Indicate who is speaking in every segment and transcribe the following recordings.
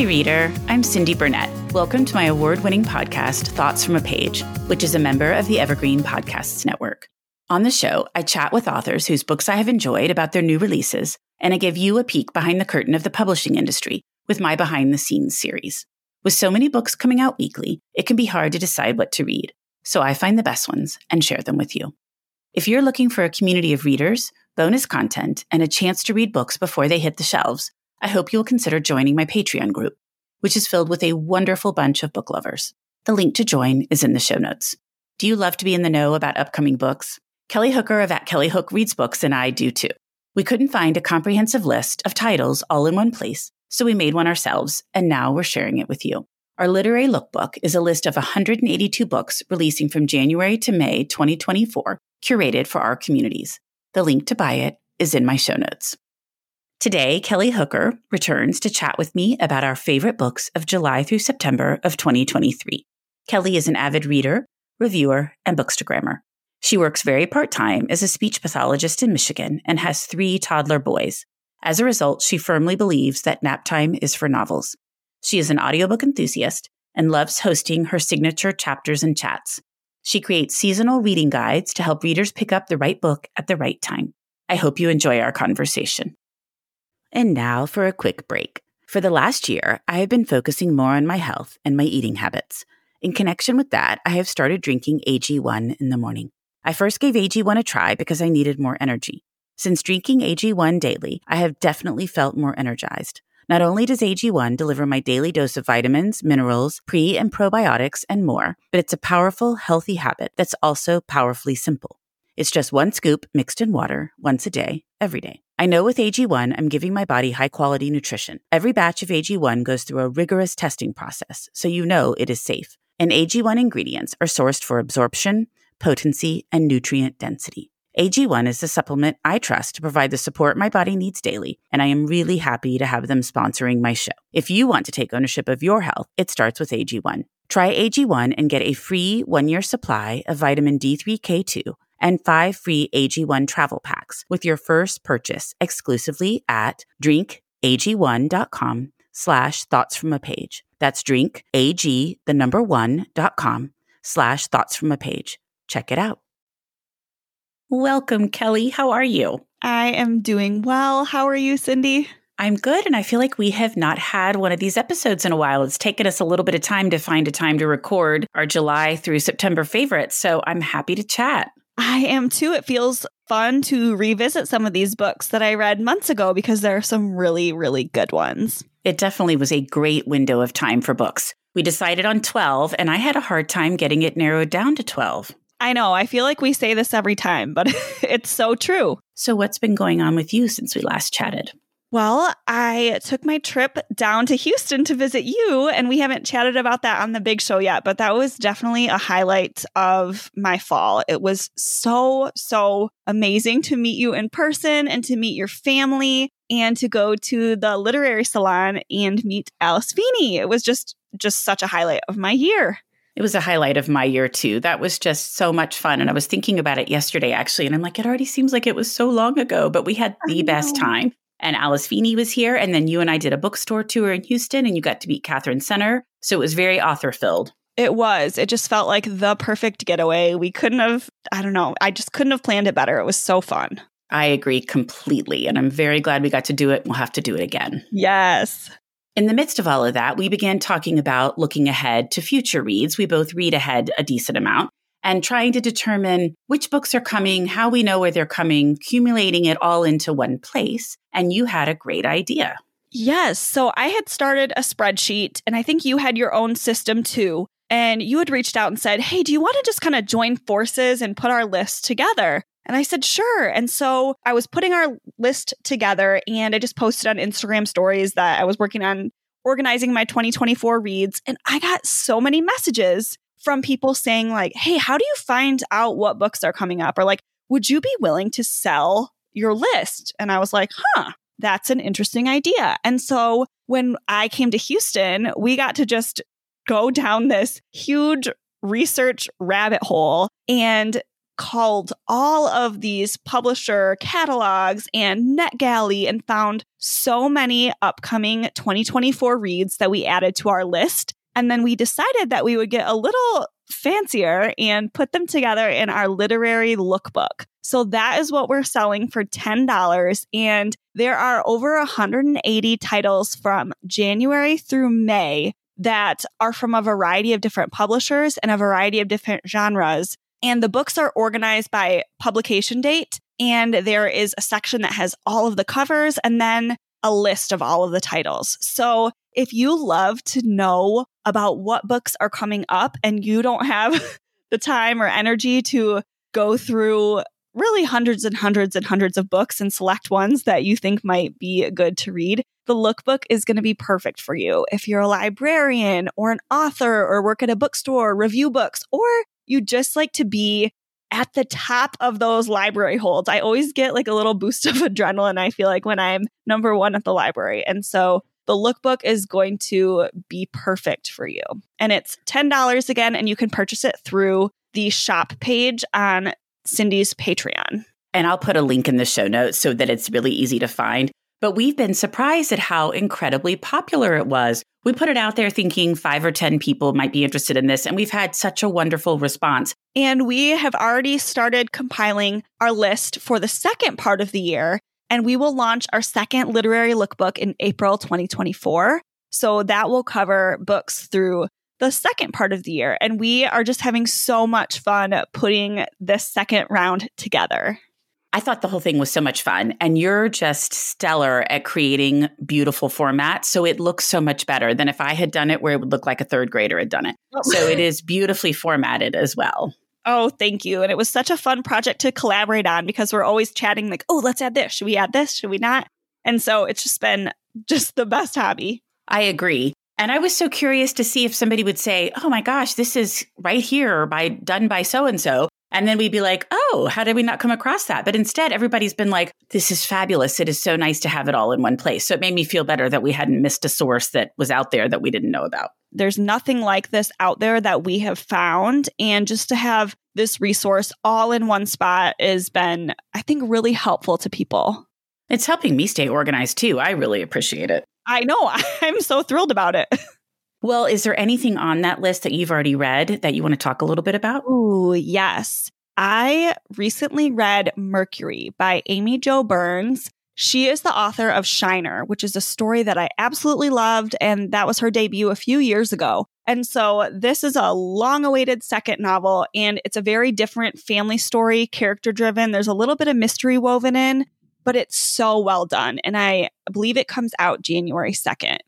Speaker 1: Hi, reader. I'm Cindy Burnett. Welcome to my award winning podcast, Thoughts from a Page, which is a member of the Evergreen Podcasts Network. On the show, I chat with authors whose books I have enjoyed about their new releases, and I give you a peek behind the curtain of the publishing industry with my behind the scenes series. With so many books coming out weekly, it can be hard to decide what to read, so I find the best ones and share them with you. If you're looking for a community of readers, bonus content, and a chance to read books before they hit the shelves, I hope you'll consider joining my Patreon group, which is filled with a wonderful bunch of book lovers. The link to join is in the show notes. Do you love to be in the know about upcoming books? Kelly Hooker of At Kelly Hook Reads Books and I do too. We couldn't find a comprehensive list of titles all in one place, so we made one ourselves, and now we're sharing it with you. Our literary lookbook is a list of 182 books releasing from January to May 2024, curated for our communities. The link to buy it is in my show notes. Today, Kelly Hooker returns to chat with me about our favorite books of July through September of 2023. Kelly is an avid reader, reviewer, and bookstagrammer. She works very part time as a speech pathologist in Michigan and has three toddler boys. As a result, she firmly believes that nap time is for novels. She is an audiobook enthusiast and loves hosting her signature chapters and chats. She creates seasonal reading guides to help readers pick up the right book at the right time. I hope you enjoy our conversation. And now for a quick break. For the last year, I have been focusing more on my health and my eating habits. In connection with that, I have started drinking AG1 in the morning. I first gave AG1 a try because I needed more energy. Since drinking AG1 daily, I have definitely felt more energized. Not only does AG1 deliver my daily dose of vitamins, minerals, pre and probiotics, and more, but it's a powerful, healthy habit that's also powerfully simple. It's just one scoop mixed in water once a day, every day. I know with AG1, I'm giving my body high quality nutrition. Every batch of AG1 goes through a rigorous testing process, so you know it is safe. And AG1 ingredients are sourced for absorption, potency, and nutrient density. AG1 is the supplement I trust to provide the support my body needs daily, and I am really happy to have them sponsoring my show. If you want to take ownership of your health, it starts with AG1. Try AG1 and get a free one year supply of vitamin D3K2 and five free AG1 travel packs with your first purchase exclusively at drinkag1.com slash thoughts from a page. That's drinkag, the number one dot com slash thoughts from a page. Check it out. Welcome, Kelly. How are you?
Speaker 2: I am doing well. How are you, Cindy?
Speaker 1: I'm good, and I feel like we have not had one of these episodes in a while. It's taken us a little bit of time to find a time to record our July through September favorites, so I'm happy to chat.
Speaker 2: I am too. It feels fun to revisit some of these books that I read months ago because there are some really, really good ones.
Speaker 1: It definitely was a great window of time for books. We decided on 12, and I had a hard time getting it narrowed down to 12.
Speaker 2: I know. I feel like we say this every time, but it's so true.
Speaker 1: So, what's been going on with you since we last chatted?
Speaker 2: Well, I took my trip down to Houston to visit you, and we haven't chatted about that on the big show yet, but that was definitely a highlight of my fall. It was so, so amazing to meet you in person and to meet your family and to go to the literary salon and meet Alice Feeney. It was just just such a highlight of my year.
Speaker 1: It was a highlight of my year too. That was just so much fun. And I was thinking about it yesterday actually. And I'm like, it already seems like it was so long ago, but we had the best time and Alice Feeney was here. And then you and I did a bookstore tour in Houston and you got to meet Katherine Center. So it was very author filled.
Speaker 2: It was. It just felt like the perfect getaway. We couldn't have, I don't know, I just couldn't have planned it better. It was so fun.
Speaker 1: I agree completely. And I'm very glad we got to do it. We'll have to do it again.
Speaker 2: Yes.
Speaker 1: In the midst of all of that, we began talking about looking ahead to future reads. We both read ahead a decent amount and trying to determine which books are coming, how we know where they're coming, accumulating it all into one place. And you had a great idea.
Speaker 2: Yes. So I had started a spreadsheet, and I think you had your own system too. And you had reached out and said, Hey, do you want to just kind of join forces and put our list together? And I said, Sure. And so I was putting our list together, and I just posted on Instagram stories that I was working on organizing my 2024 reads. And I got so many messages from people saying, like, hey, how do you find out what books are coming up? Or like, would you be willing to sell your list? And I was like, huh, that's an interesting idea. And so when I came to Houston, we got to just go down this huge research rabbit hole and called all of these publisher catalogs and NetGalley and found so many upcoming 2024 reads that we added to our list. And then we decided that we would get a little fancier and put them together in our literary lookbook. So that is what we're selling for $10. And there are over 180 titles from January through May that are from a variety of different publishers and a variety of different genres. And the books are organized by publication date. And there is a section that has all of the covers and then a list of all of the titles. So if you love to know about what books are coming up and you don't have the time or energy to go through really hundreds and hundreds and hundreds of books and select ones that you think might be good to read, the lookbook is going to be perfect for you. If you're a librarian or an author or work at a bookstore, review books, or you just like to be at the top of those library holds. I always get like a little boost of adrenaline, I feel like, when I'm number one at the library. And so the lookbook is going to be perfect for you. And it's $10 again, and you can purchase it through the shop page on Cindy's Patreon.
Speaker 1: And I'll put a link in the show notes so that it's really easy to find. But we've been surprised at how incredibly popular it was. We put it out there thinking five or 10 people might be interested in this, and we've had such a wonderful response.
Speaker 2: And we have already started compiling our list for the second part of the year, and we will launch our second literary lookbook in April 2024. So that will cover books through the second part of the year. And we are just having so much fun putting this second round together.
Speaker 1: I thought the whole thing was so much fun. And you're just stellar at creating beautiful formats. So it looks so much better than if I had done it where it would look like a third grader had done it. Oh. so it is beautifully formatted as well.
Speaker 2: Oh, thank you. And it was such a fun project to collaborate on because we're always chatting, like, oh, let's add this. Should we add this? Should we not? And so it's just been just the best hobby.
Speaker 1: I agree. And I was so curious to see if somebody would say, "Oh my gosh, this is right here by done by so and so." And then we'd be like, "Oh, how did we not come across that?" But instead, everybody's been like, "This is fabulous. It is so nice to have it all in one place." So it made me feel better that we hadn't missed a source that was out there that we didn't know about.
Speaker 2: There's nothing like this out there that we have found, and just to have this resource all in one spot has been, I think, really helpful to people.
Speaker 1: It's helping me stay organized too. I really appreciate it.
Speaker 2: I know. I'm so thrilled about it.
Speaker 1: Well, is there anything on that list that you've already read that you want to talk a little bit about?
Speaker 2: Oh, yes. I recently read Mercury by Amy Jo Burns. She is the author of Shiner, which is a story that I absolutely loved, and that was her debut a few years ago. And so this is a long awaited second novel, and it's a very different family story, character driven. There's a little bit of mystery woven in, but it's so well done. And I believe it comes out January 2nd.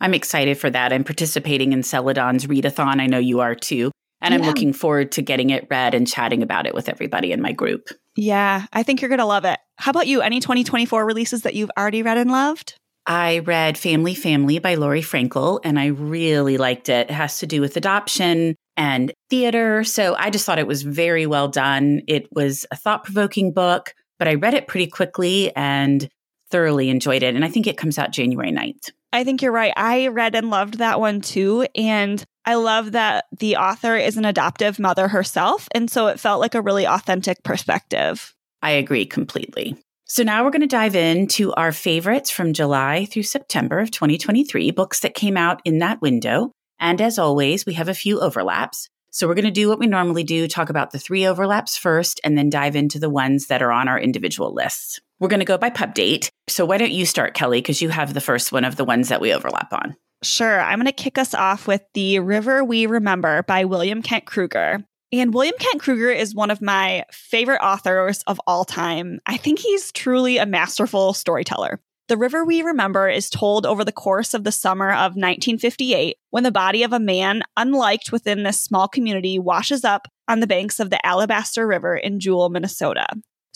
Speaker 1: I'm excited for that. I'm participating in Celadon's readathon. I know you are too. And yeah. I'm looking forward to getting it read and chatting about it with everybody in my group.
Speaker 2: Yeah, I think you're going to love it. How about you? Any 2024 releases that you've already read and loved?
Speaker 1: I read Family Family by Laurie Frankel and I really liked it. It has to do with adoption and theater. So I just thought it was very well done. It was a thought provoking book but I read it pretty quickly and thoroughly enjoyed it. And I think it comes out January 9th.
Speaker 2: I think you're right. I read and loved that one too. And I love that the author is an adoptive mother herself. And so it felt like a really authentic perspective.
Speaker 1: I agree completely. So now we're going to dive into our favorites from July through September of 2023, books that came out in that window. And as always, we have a few overlaps. So we're going to do what we normally do, talk about the three overlaps first, and then dive into the ones that are on our individual lists. We're going to go by pub date. So why don't you start, Kelly, because you have the first one of the ones that we overlap on.
Speaker 2: Sure. I'm going to kick us off with The River We Remember by William Kent Krueger. And William Kent Krueger is one of my favorite authors of all time. I think he's truly a masterful storyteller. The river we remember is told over the course of the summer of 1958 when the body of a man unliked within this small community washes up on the banks of the Alabaster River in Jewell, Minnesota.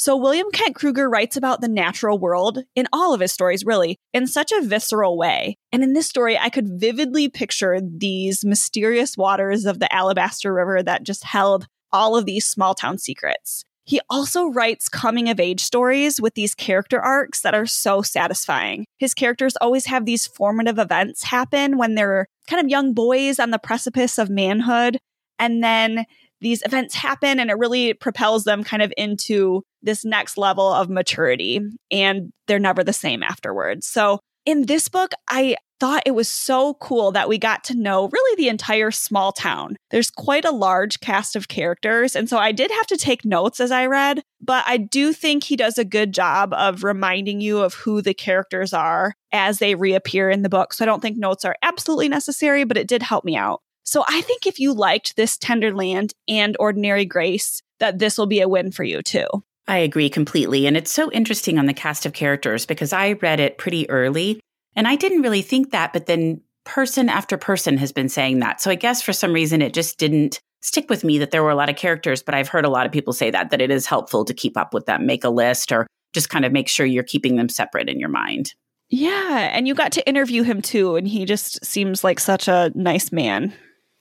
Speaker 2: So, William Kent Krueger writes about the natural world in all of his stories, really, in such a visceral way. And in this story, I could vividly picture these mysterious waters of the Alabaster River that just held all of these small town secrets. He also writes coming of age stories with these character arcs that are so satisfying. His characters always have these formative events happen when they're kind of young boys on the precipice of manhood. And then these events happen and it really propels them kind of into this next level of maturity and they're never the same afterwards. So in this book, I thought it was so cool that we got to know really the entire small town. There's quite a large cast of characters. And so I did have to take notes as I read, but I do think he does a good job of reminding you of who the characters are as they reappear in the book. So I don't think notes are absolutely necessary, but it did help me out. So I think if you liked this Tender Land and Ordinary Grace, that this will be a win for you too.
Speaker 1: I agree completely. And it's so interesting on the cast of characters because I read it pretty early and I didn't really think that, but then person after person has been saying that. So I guess for some reason it just didn't stick with me that there were a lot of characters, but I've heard a lot of people say that, that it is helpful to keep up with them, make a list, or just kind of make sure you're keeping them separate in your mind.
Speaker 2: Yeah. And you got to interview him too. And he just seems like such a nice man.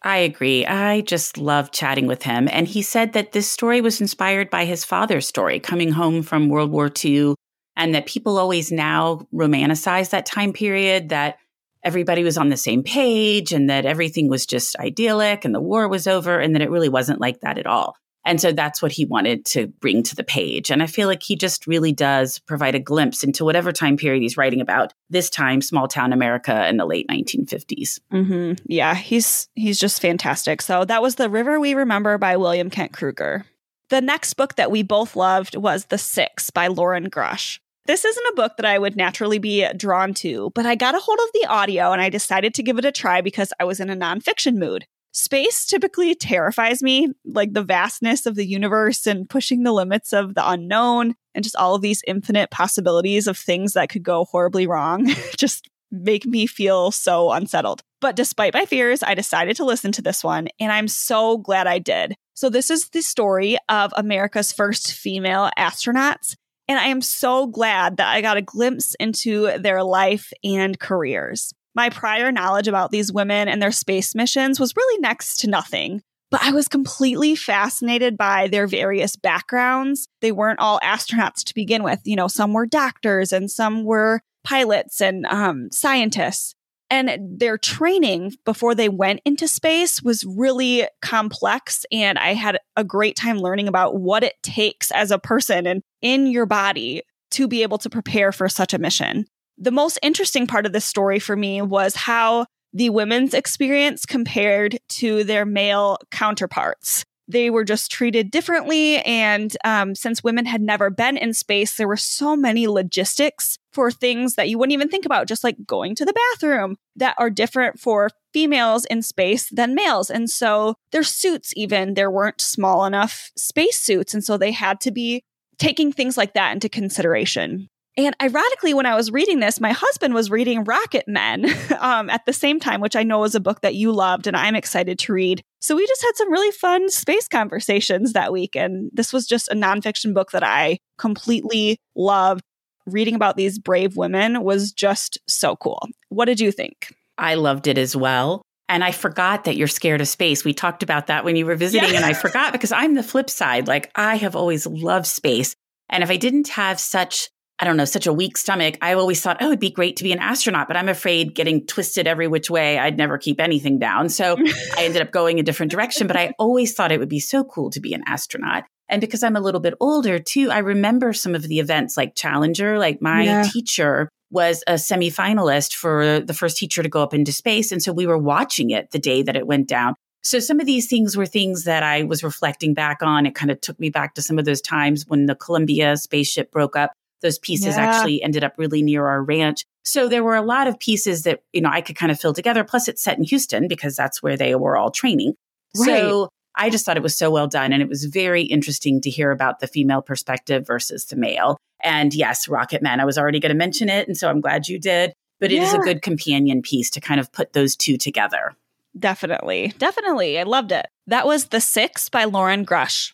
Speaker 1: I agree. I just love chatting with him. And he said that this story was inspired by his father's story coming home from World War II and that people always now romanticize that time period that everybody was on the same page and that everything was just idyllic and the war was over and that it really wasn't like that at all. And so that's what he wanted to bring to the page. And I feel like he just really does provide a glimpse into whatever time period he's writing about. This time, small town America in the late 1950s.
Speaker 2: Mm-hmm. Yeah, he's he's just fantastic. So that was The River We Remember by William Kent Krueger. The next book that we both loved was The Six by Loren Grush. This isn't a book that I would naturally be drawn to, but I got a hold of the audio and I decided to give it a try because I was in a nonfiction mood. Space typically terrifies me, like the vastness of the universe and pushing the limits of the unknown and just all of these infinite possibilities of things that could go horribly wrong just make me feel so unsettled. But despite my fears, I decided to listen to this one, and I'm so glad I did. So, this is the story of America's first female astronauts. And I am so glad that I got a glimpse into their life and careers. My prior knowledge about these women and their space missions was really next to nothing, but I was completely fascinated by their various backgrounds. They weren't all astronauts to begin with. You know, some were doctors and some were pilots and um, scientists. And their training before they went into space was really complex. And I had a great time learning about what it takes as a person and in your body to be able to prepare for such a mission. The most interesting part of this story for me was how the women's experience compared to their male counterparts they were just treated differently. And um, since women had never been in space, there were so many logistics for things that you wouldn't even think about, just like going to the bathroom, that are different for females in space than males. And so their suits, even, there weren't small enough space suits. And so they had to be taking things like that into consideration. And ironically, when I was reading this, my husband was reading Rocket Men um, at the same time, which I know is a book that you loved and I'm excited to read. So we just had some really fun space conversations that week. And this was just a nonfiction book that I completely loved. Reading about these brave women was just so cool. What did you think?
Speaker 1: I loved it as well. And I forgot that you're scared of space. We talked about that when you were visiting, yeah. and I forgot because I'm the flip side. Like, I have always loved space. And if I didn't have such I don't know, such a weak stomach. I always thought, oh, it'd be great to be an astronaut, but I'm afraid getting twisted every which way, I'd never keep anything down. So I ended up going a different direction, but I always thought it would be so cool to be an astronaut. And because I'm a little bit older too, I remember some of the events like Challenger, like my yeah. teacher was a semifinalist for the first teacher to go up into space. And so we were watching it the day that it went down. So some of these things were things that I was reflecting back on. It kind of took me back to some of those times when the Columbia spaceship broke up those pieces yeah. actually ended up really near our ranch. So there were a lot of pieces that, you know, I could kind of fill together. Plus it's set in Houston because that's where they were all training. Right. So I just thought it was so well done. And it was very interesting to hear about the female perspective versus the male. And yes, Rocket Man, I was already going to mention it. And so I'm glad you did. But it yeah. is a good companion piece to kind of put those two together.
Speaker 2: Definitely. Definitely. I loved it. That was The Six by Loren Grush.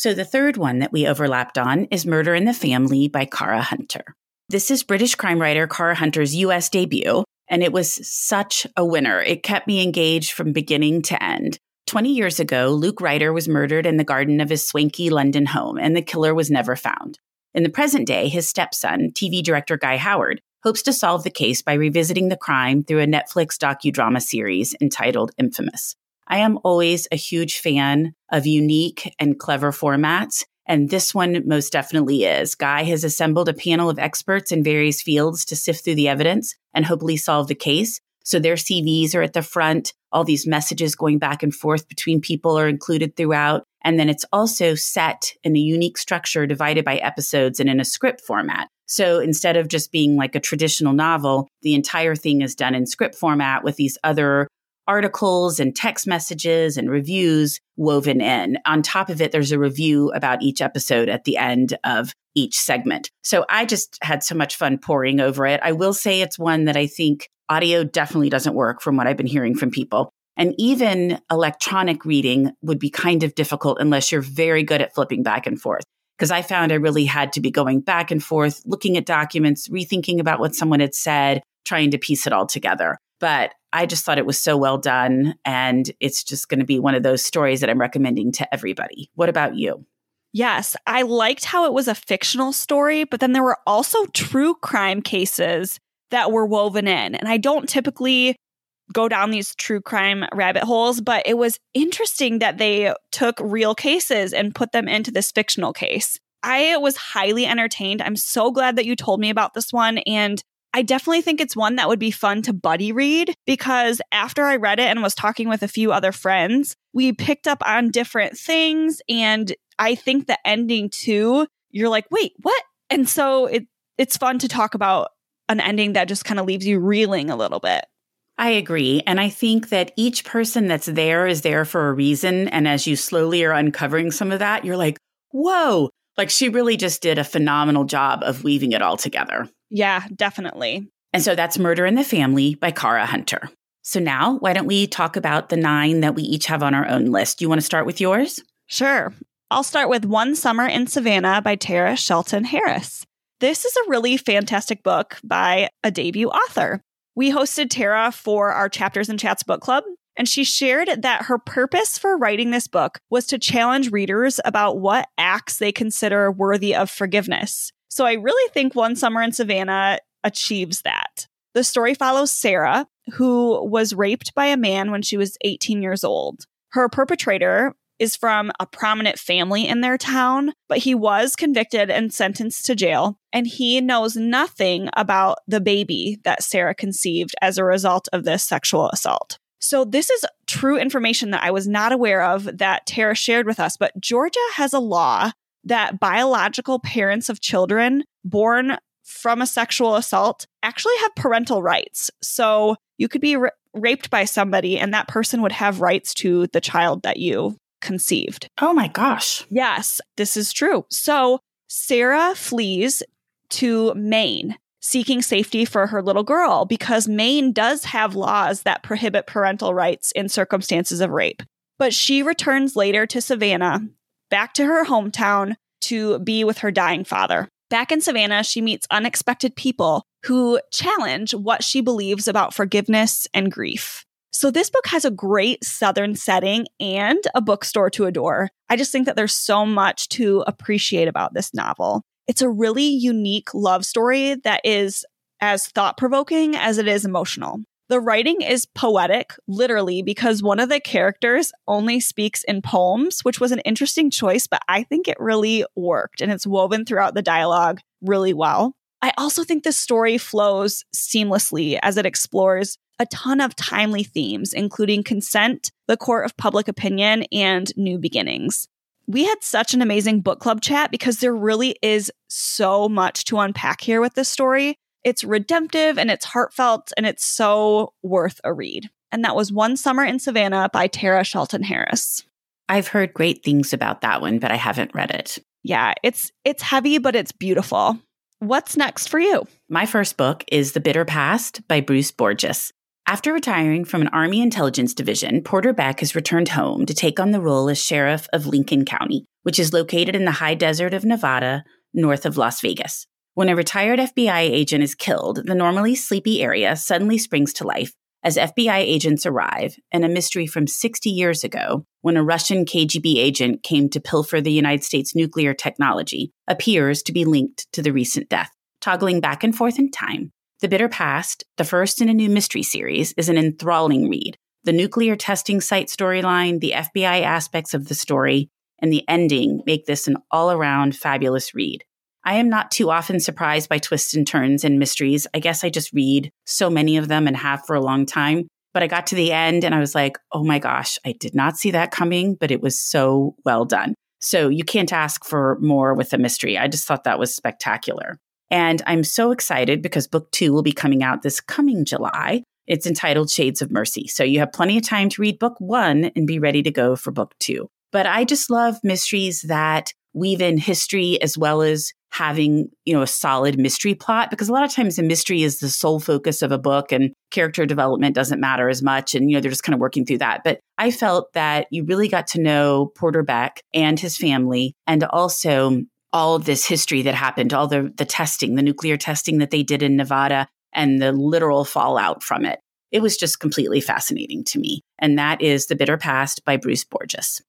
Speaker 1: So the third one that we overlapped on is Murder in the Family by Cara Hunter. This is British crime writer Cara Hunter's US debut, and it was such a winner. It kept me engaged from beginning to end. 20 years ago, Luke Ryder was murdered in the garden of his swanky London home, and the killer was never found. In the present day, his stepson, TV director Guy Howard, hopes to solve the case by revisiting the crime through a Netflix docudrama series entitled Infamous. I am always a huge fan of unique and clever formats. And this one most definitely is. Guy has assembled a panel of experts in various fields to sift through the evidence and hopefully solve the case. So their CVs are at the front. All these messages going back and forth between people are included throughout. And then it's also set in a unique structure divided by episodes and in a script format. So instead of just being like a traditional novel, the entire thing is done in script format with these other articles and text messages and reviews woven in. On top of it, there's a review about each episode at the end of each segment. So I just had so much fun poring over it. I will say it's one that I think audio definitely doesn't work from what I've been hearing from people. And even electronic reading would be kind of difficult unless you're very good at flipping back and forth. Because I found I really had to be going back and forth, looking at documents, rethinking about what someone had said, trying to piece it all together. But I just thought it was so well done. And it's just going to be one of those stories that I'm recommending to everybody. What about you?
Speaker 2: Yes, I liked how it was a fictional story, but then there were also true crime cases that were woven in. And I don't typically go down these true crime rabbit holes, but it was interesting that they took real cases and put them into this fictional case. I was highly entertained. I'm so glad that you told me about this one. And I definitely think it's one that would be fun to buddy read because after I read it and was talking with a few other friends, we picked up on different things. And I think the ending too, you're like, wait, what? And so it, it's fun to talk about an ending that just kind of leaves you reeling a little bit.
Speaker 1: I agree. And I think that each person that's there is there for a reason. And as you slowly are uncovering some of that, you're like, whoa, like she really just did a phenomenal job of weaving it all together.
Speaker 2: Yeah, definitely.
Speaker 1: And so that's Murder in the Family by Cara Hunter. So now, why don't we talk about the nine that we each have on our own list? You want to start with yours?
Speaker 2: Sure. I'll start with One Summer in Savannah by Terah Shelton Harris. This is a really fantastic book by a debut author. We hosted Terah for our Chapters and Chats book club, and she shared that her purpose for writing this book was to challenge readers about what acts they consider worthy of forgiveness. So I really think One Summer in Savannah achieves that. The story follows Sarah, who was raped by a man when she was 18 years old. Her perpetrator is from a prominent family in their town, but he was convicted and sentenced to jail. And he knows nothing about the baby that Sarah conceived as a result of this sexual assault. So, this is true information that I was not aware of that Terah shared with us. But Georgia has a law that biological parents of children born from a sexual assault actually have parental rights. So, you could be ra- raped by somebody, and that person would have rights to the child that you conceived.
Speaker 1: Oh my gosh.
Speaker 2: Yes, this is true. So Sarah flees to Maine seeking safety for her little girl because Maine does have laws that prohibit parental rights in circumstances of rape. But she returns later to Savannah, back to her hometown to be with her dying father. Back in Savannah, she meets unexpected people who challenge what she believes about forgiveness and grief. So this book has a great Southern setting and a bookstore to adore. I just think that there's so much to appreciate about this novel. It's a really unique love story that is as thought provoking as it is emotional. The writing is poetic, literally, because one of the characters only speaks in poems, which was an interesting choice, but I think it really worked and it's woven throughout the dialogue really well. I also think the story flows seamlessly as it explores a ton of timely themes, including consent, the court of public opinion, and new beginnings. We had such an amazing book club chat because there really is so much to unpack here with this story. It's redemptive and it's heartfelt and it's so worth a read. And that was One Summer in Savannah by Terah Shelton Harris.
Speaker 1: I've heard great things about that one, but I haven't read it.
Speaker 2: Yeah, it's it's heavy but it's beautiful. What's next for you?
Speaker 1: My first book is The Bitter Past by Bruce Borgos. After retiring from an Army intelligence division, Porter Beck has returned home to take on the role as sheriff of Lincoln County, which is located in the high desert of Nevada, north of Las Vegas. When a retired FBI agent is killed, the normally sleepy area suddenly springs to life as FBI agents arrive, and a mystery from 60 years ago, when a Russian KGB agent came to pilfer the United States nuclear technology, appears to be linked to the recent death. Toggling back and forth in time, the Bitter Past, the first in a new mystery series, is an enthralling read, The nuclear testing site storyline, the FBI aspects of the story, and the ending make this an all around fabulous read. I am not too often surprised by twists and turns and mysteries. I guess I just read so many of them and have for a long time. But I got to the end and I was like, oh my gosh, I did not see that coming, but it was so well done. So you can't ask for more with a mystery. I just thought that was spectacular. And I'm so excited because book two will be coming out this coming July. It's entitled Shades of Mercy. So you have plenty of time to read book one and be ready to go for book two. But I just love mysteries that weave in history as well as having, you know, a solid mystery plot because a lot of times a mystery is the sole focus of a book and character development doesn't matter as much and you know they're just kind of working through that. But I felt that you really got to know Porter Beck and his family and also all of this history that happened, all the the testing, the nuclear testing that they did in Nevada and the literal fallout from it. It was just completely fascinating to me. And that is The Bitter Past by Bruce Borgos.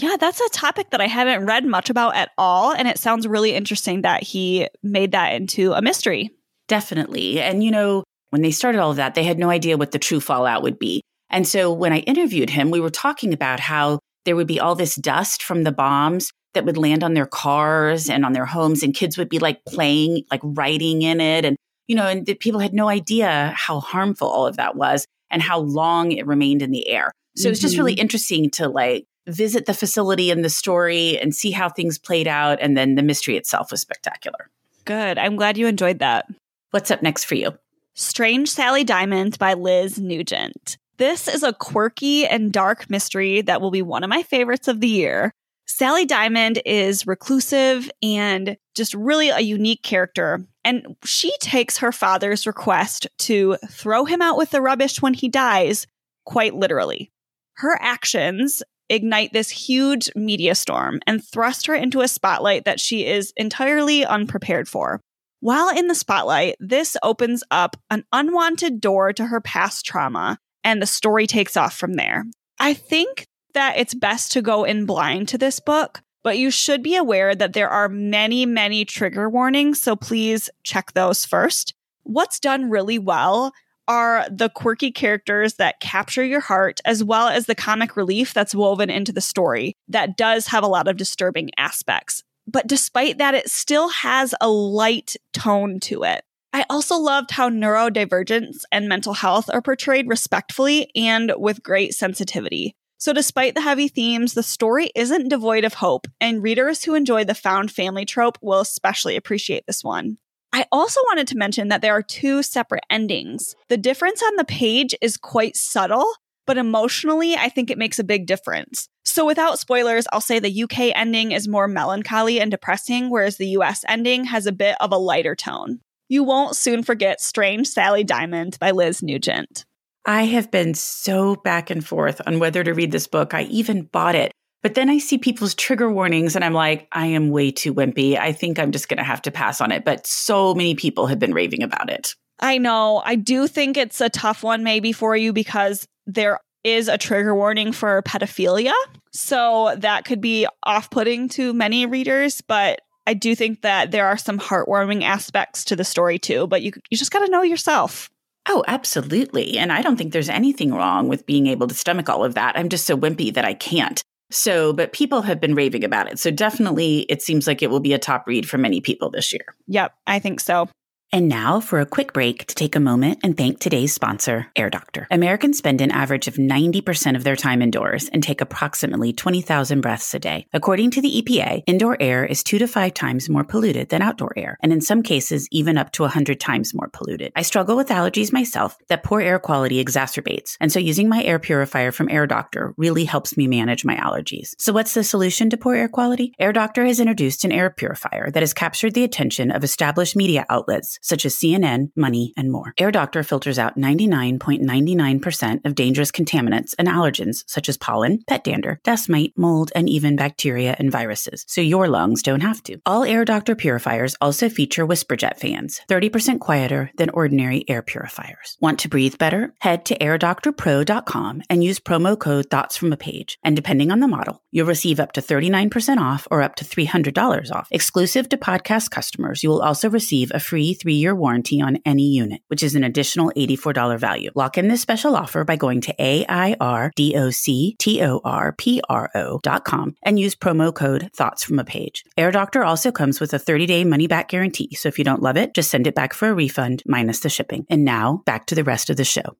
Speaker 2: Yeah, that's a topic that I haven't read much about at all. And it sounds really interesting that he made that into a mystery.
Speaker 1: Definitely. And, you know, when they started all of that, they had no idea what the true fallout would be. And so when I interviewed him, we were talking about how there would be all this dust from the bombs that would land on their cars and on their homes, and kids would be like playing, like writing in it. And, you know, and people had no idea how harmful all of that was and how long it remained in the air. So mm-hmm. it's just really mm-hmm. interesting to like visit the facility and the story and see how things played out. And then the mystery itself was spectacular.
Speaker 2: Good. I'm glad you enjoyed that.
Speaker 1: What's up next for you?
Speaker 2: Strange Sally Diamond by Liz Nugent. This is a quirky and dark mystery that will be one of my favorites of the year. Sally Diamond is reclusive and just really a unique character. And she takes her father's request to throw him out with the rubbish when he dies quite literally. Her actions ignite this huge media storm and thrust her into a spotlight that she is entirely unprepared for. While in the spotlight, this opens up an unwanted door to her past trauma, and the story takes off from there. I think that it's best to go in blind to this book, but you should be aware that there are many, many trigger warnings, so please check those first. What's done really well are the quirky characters that capture your heart, as well as the comic relief that's woven into the story that does have a lot of disturbing aspects. But despite that, it still has a light tone to it. I also loved how neurodivergence and mental health are portrayed respectfully and with great sensitivity. So, despite the heavy themes, the story isn't devoid of hope, and readers who enjoy the found family trope will especially appreciate this one. I also wanted to mention that there are two separate endings. The difference on the page is quite subtle, but emotionally, I think it makes a big difference. So, without spoilers, I'll say the UK ending is more melancholy and depressing, whereas the US ending has a bit of a lighter tone. You won't soon forget Strange Sally Diamond by Liz Nugent.
Speaker 1: I have been so back and forth on whether to read this book. I even bought it but then I see people's trigger warnings and I'm like, I am way too wimpy. I think I'm just going to have to pass on it. But so many people have been raving about it.
Speaker 2: I know. I do think it's a tough one maybe for you because there is a trigger warning for pedophilia. So that could be off putting to many readers. But I do think that there are some heartwarming aspects to the story too. But you, you just got to know yourself.
Speaker 1: Oh, absolutely. And I don't think there's anything wrong with being able to stomach all of that. I'm just so wimpy that I can't. So, but people have been raving about it. So, definitely, it seems like it will be a top read for many people this year.
Speaker 2: Yep, I think so.
Speaker 1: And now for a quick break to take a moment and thank today's sponsor, Air Doctor. Americans spend an average of 90% of their time indoors and take approximately 20,000 breaths a day. According to the EPA, indoor air is two to five times more polluted than outdoor air, and in some cases, even up to 100 times more polluted. I struggle with allergies myself that poor air quality exacerbates, and so using my air purifier from Air Doctor really helps me manage my allergies. So what's the solution to poor air quality? Air Doctor has introduced an air purifier that has captured the attention of established media outlets such as CNN, money, and more. Air Doctor filters out 99.99% of dangerous contaminants and allergens such as pollen, pet dander, dust mite, mold, and even bacteria and viruses, so your lungs don't have to. All Air Doctor purifiers also feature WhisperJet fans, 30% quieter than ordinary air purifiers. Want to breathe better? Head to airdoctorpro.com and use promo code Thoughts from a Page. And depending on the model, you'll receive up to 39% off or up to $300 off. Exclusive to podcast customers, you will also receive a free three three year warranty on any unit, which is an additional $84 value. Lock in this special offer by going to AIRDOCTORPRO.com and use promo code Thoughts from a Page. Air Doctor also comes with a 30 day money back guarantee. So if you don't love it, just send it back for a refund minus the shipping. And now back to the rest of the show.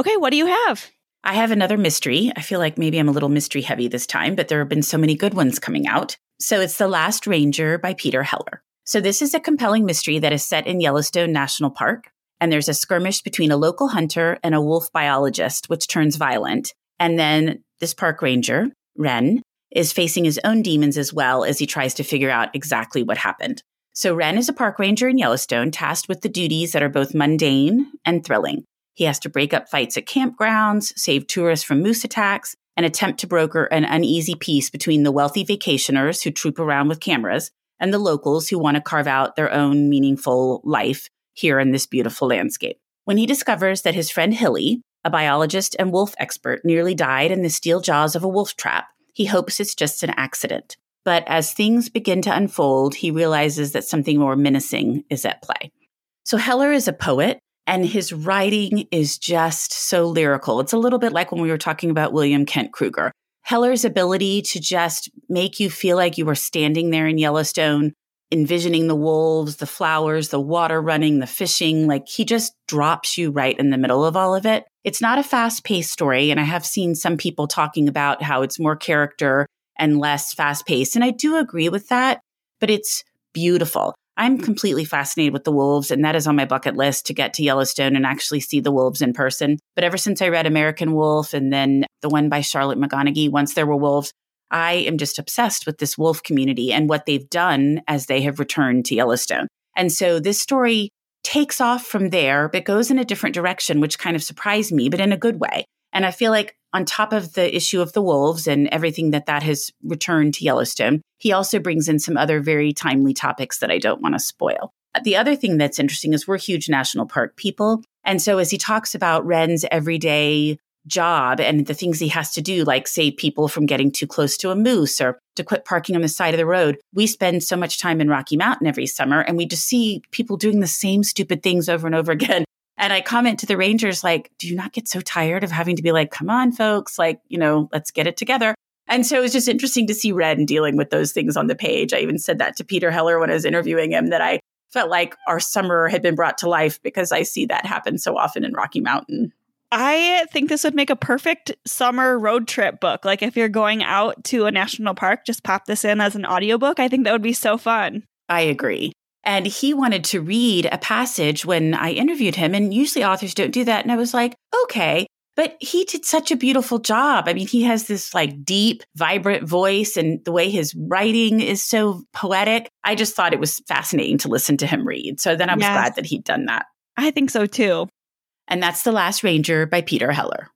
Speaker 2: Okay, what do you have?
Speaker 1: I have another mystery. I feel like maybe I'm a little mystery heavy this time, but there have been so many good ones coming out. So it's The Last Ranger by Peter Heller. So this is a compelling mystery that is set in Yellowstone National Park. And there's a skirmish between a local hunter and a wolf biologist, which turns violent. And then this park ranger, Ren, is facing his own demons as well as he tries to figure out exactly what happened. So Ren is a park ranger in Yellowstone tasked with the duties that are both mundane and thrilling. He has to break up fights at campgrounds, save tourists from moose attacks, and attempt to broker an uneasy peace between the wealthy vacationers who troop around with cameras and the locals who want to carve out their own meaningful life here in this beautiful landscape. When he discovers that his friend Hilly, a biologist and wolf expert, nearly died in the steel jaws of a wolf trap, he hopes it's just an accident. But as things begin to unfold, he realizes that something more menacing is at play. So Heller is a poet and his writing is just so lyrical. It's a little bit like when we were talking about William Kent Krueger. Heller's ability to just make you feel like you were standing there in Yellowstone, envisioning the wolves, the flowers, the water running, the fishing. Like he just drops you right in the middle of all of it. It's not a fast paced story. And I have seen some people talking about how it's more character and less fast paced. And I do agree with that, but it's beautiful. I'm completely fascinated with the wolves, and that is on my bucket list to get to Yellowstone and actually see the wolves in person. But ever since I read American Wolf and then the one by Charlotte McConaghy, Once There Were Wolves, I am just obsessed with this wolf community and what they've done as they have returned to Yellowstone. And so this story takes off from there, but goes in a different direction, which kind of surprised me, but in a good way. And I feel like on top of the issue of the wolves and everything that that has returned to Yellowstone, he also brings in some other very timely topics that I don't want to spoil. The other thing that's interesting is we're huge national park people. And so as he talks about Ren's everyday job and the things he has to do, like save people from getting too close to a moose or to quit parking on the side of the road. We spend so much time in Rocky Mountain every summer and we just see people doing the same stupid things over and over again. And I comment to the Rangers, like, do you not get so tired of having to be like, come on, folks, like, you know, let's get it together. And so it was just interesting to see Red dealing with those things on the page. I even said that to Peter Heller when I was interviewing him that I felt like our summer had been brought to life because I see that happen so often in Rocky Mountain.
Speaker 2: I think this would make a perfect summer road trip book. Like if you're going out to a national park, just pop this in as an audiobook. I think that would be so fun.
Speaker 1: I agree. And he wanted to read a passage when I interviewed him. And usually authors don't do that. And I was like, okay. But he did such a beautiful job. I mean, he has this like deep, vibrant voice, and the way his writing is so poetic. I just thought it was fascinating to listen to him read. So then I was yes. glad that he'd done that.
Speaker 2: I think so too.
Speaker 1: And that's The Last Ranger by Peter Heller.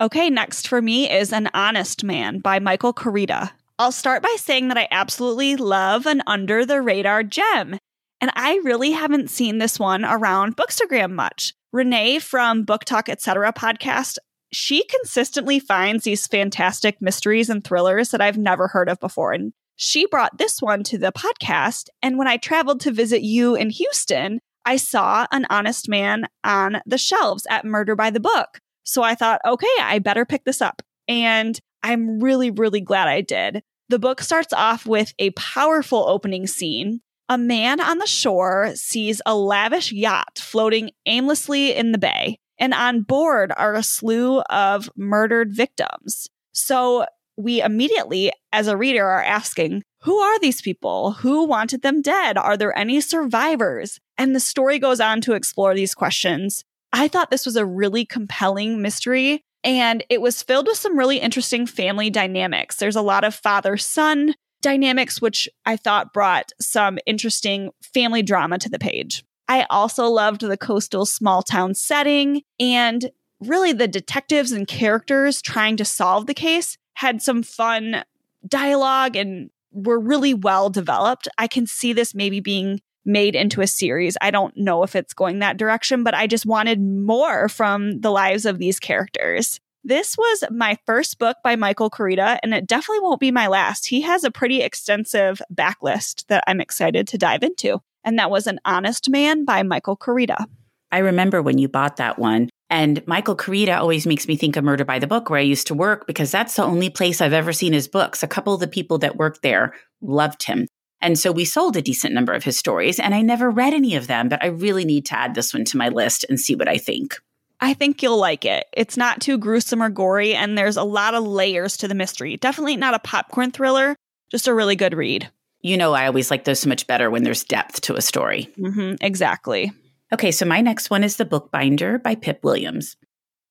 Speaker 2: Okay, next for me is An Honest Man by Michael Koryta. I'll start by saying that I absolutely love an under the radar gem. And I really haven't seen this one around Bookstagram much. Renee from Book Talk Etc. podcast, she consistently finds these fantastic mysteries and thrillers that I've never heard of before. And she brought this one to the podcast. And when I traveled to visit you in Houston, I saw an honest man on the shelves at Murder by the Book. So I thought, okay, I better pick this up. And I'm really, really glad I did. The book starts off with a powerful opening scene a man on the shore sees a lavish yacht floating aimlessly in the bay, and on board are a slew of murdered victims. So we immediately, as a reader, are asking, who are these people? Who wanted them dead? Are there any survivors? And the story goes on to explore these questions. I thought this was a really compelling mystery, and it was filled with some really interesting family dynamics. There's a lot of father son dynamics, which I thought brought some interesting family drama to the page. I also loved the coastal small town setting and really the detectives and characters trying to solve the case had some fun dialogue and were really well developed. I can see this maybe being made into a series. I don't know if it's going that direction, but I just wanted more from the lives of these characters. This was my first book by Michael Koryta, and it definitely won't be my last. He has a pretty extensive backlist that I'm excited to dive into. and that was An Honest Man by Michael Koryta.
Speaker 1: I remember when you bought that one. And Michael Koryta always makes me think of Murder by the Book, where I used to work, because that's the only place I've ever seen his books. A couple of the people that worked there loved him. And so we sold a decent number of his stories, and I never read any of them, but I really need to add this one to my list and see what I think.
Speaker 2: I think you'll like it. It's not too gruesome or gory, and there's a lot of layers to the mystery. Definitely not a popcorn thriller, just a really good read.
Speaker 1: You know, I always like those so much better when there's depth to a story.
Speaker 2: Mm-hmm, exactly.
Speaker 1: Okay, so my next one is The Bookbinder by Pip Williams.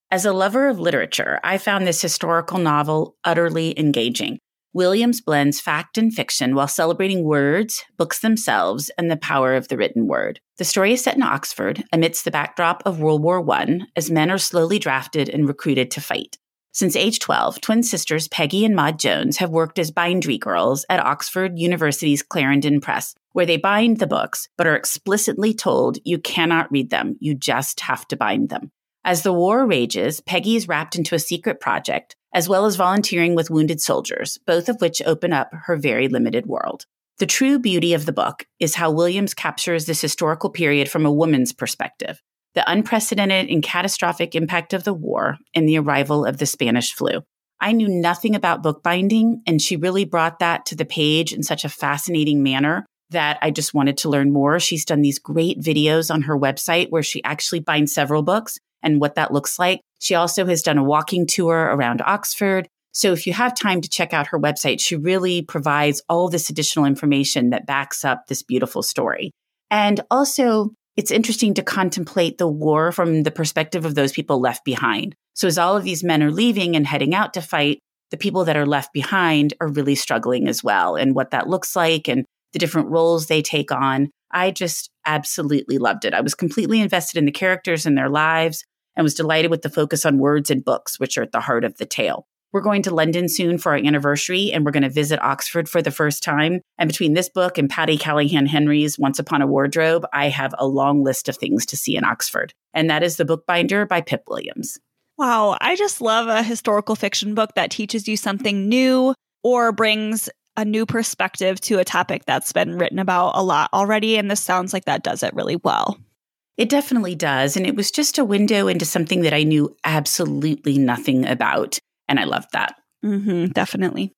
Speaker 1: As a lover of literature, I found this historical novel utterly engaging. Williams blends fact and fiction while celebrating words, books themselves, and the power of the written word. The story is set in Oxford amidst the backdrop of World War I as men are slowly drafted and recruited to fight. Since age 12, twin sisters Peggy and Maud Jones have worked as bindery girls at Oxford University's Clarendon Press, where they bind the books, but are explicitly told you cannot read them, you just have to bind them. As the war rages, Peggy is wrapped into a secret project, as well as volunteering with wounded soldiers, both of which open up her very limited world. The true beauty of the book is how Williams captures this historical period from a woman's perspective the unprecedented and catastrophic impact of the war and the arrival of the Spanish flu. I knew nothing about bookbinding, and she really brought that to the page in such a fascinating manner that I just wanted to learn more. She's done these great videos on her website where she actually binds several books and what that looks like. She also has done a walking tour around Oxford. So if you have time to check out her website, she really provides all this additional information that backs up this beautiful story. And also, it's interesting to contemplate the war from the perspective of those people left behind. So, as all of these men are leaving and heading out to fight, the people that are left behind are really struggling as well, and what that looks like and the different roles they take on. I just absolutely loved it. I was completely invested in the characters and their lives and was delighted with the focus on words and books, which are at the heart of the tale. We're going to London soon for our anniversary, and we're going to visit Oxford for the first time. And between this book and Patti Callahan Henry's Once Upon a Wardrobe, I have a long list of things to see in Oxford. And that is The Bookbinder by Pip Williams.
Speaker 2: Wow, I just love a historical fiction book that teaches you something new or brings a new perspective to a topic that's been written about a lot already. And this sounds like that does it really well.
Speaker 1: It definitely does. And it was just a window into something that I knew absolutely nothing about. And I loved that.
Speaker 2: Mm-hmm, definitely.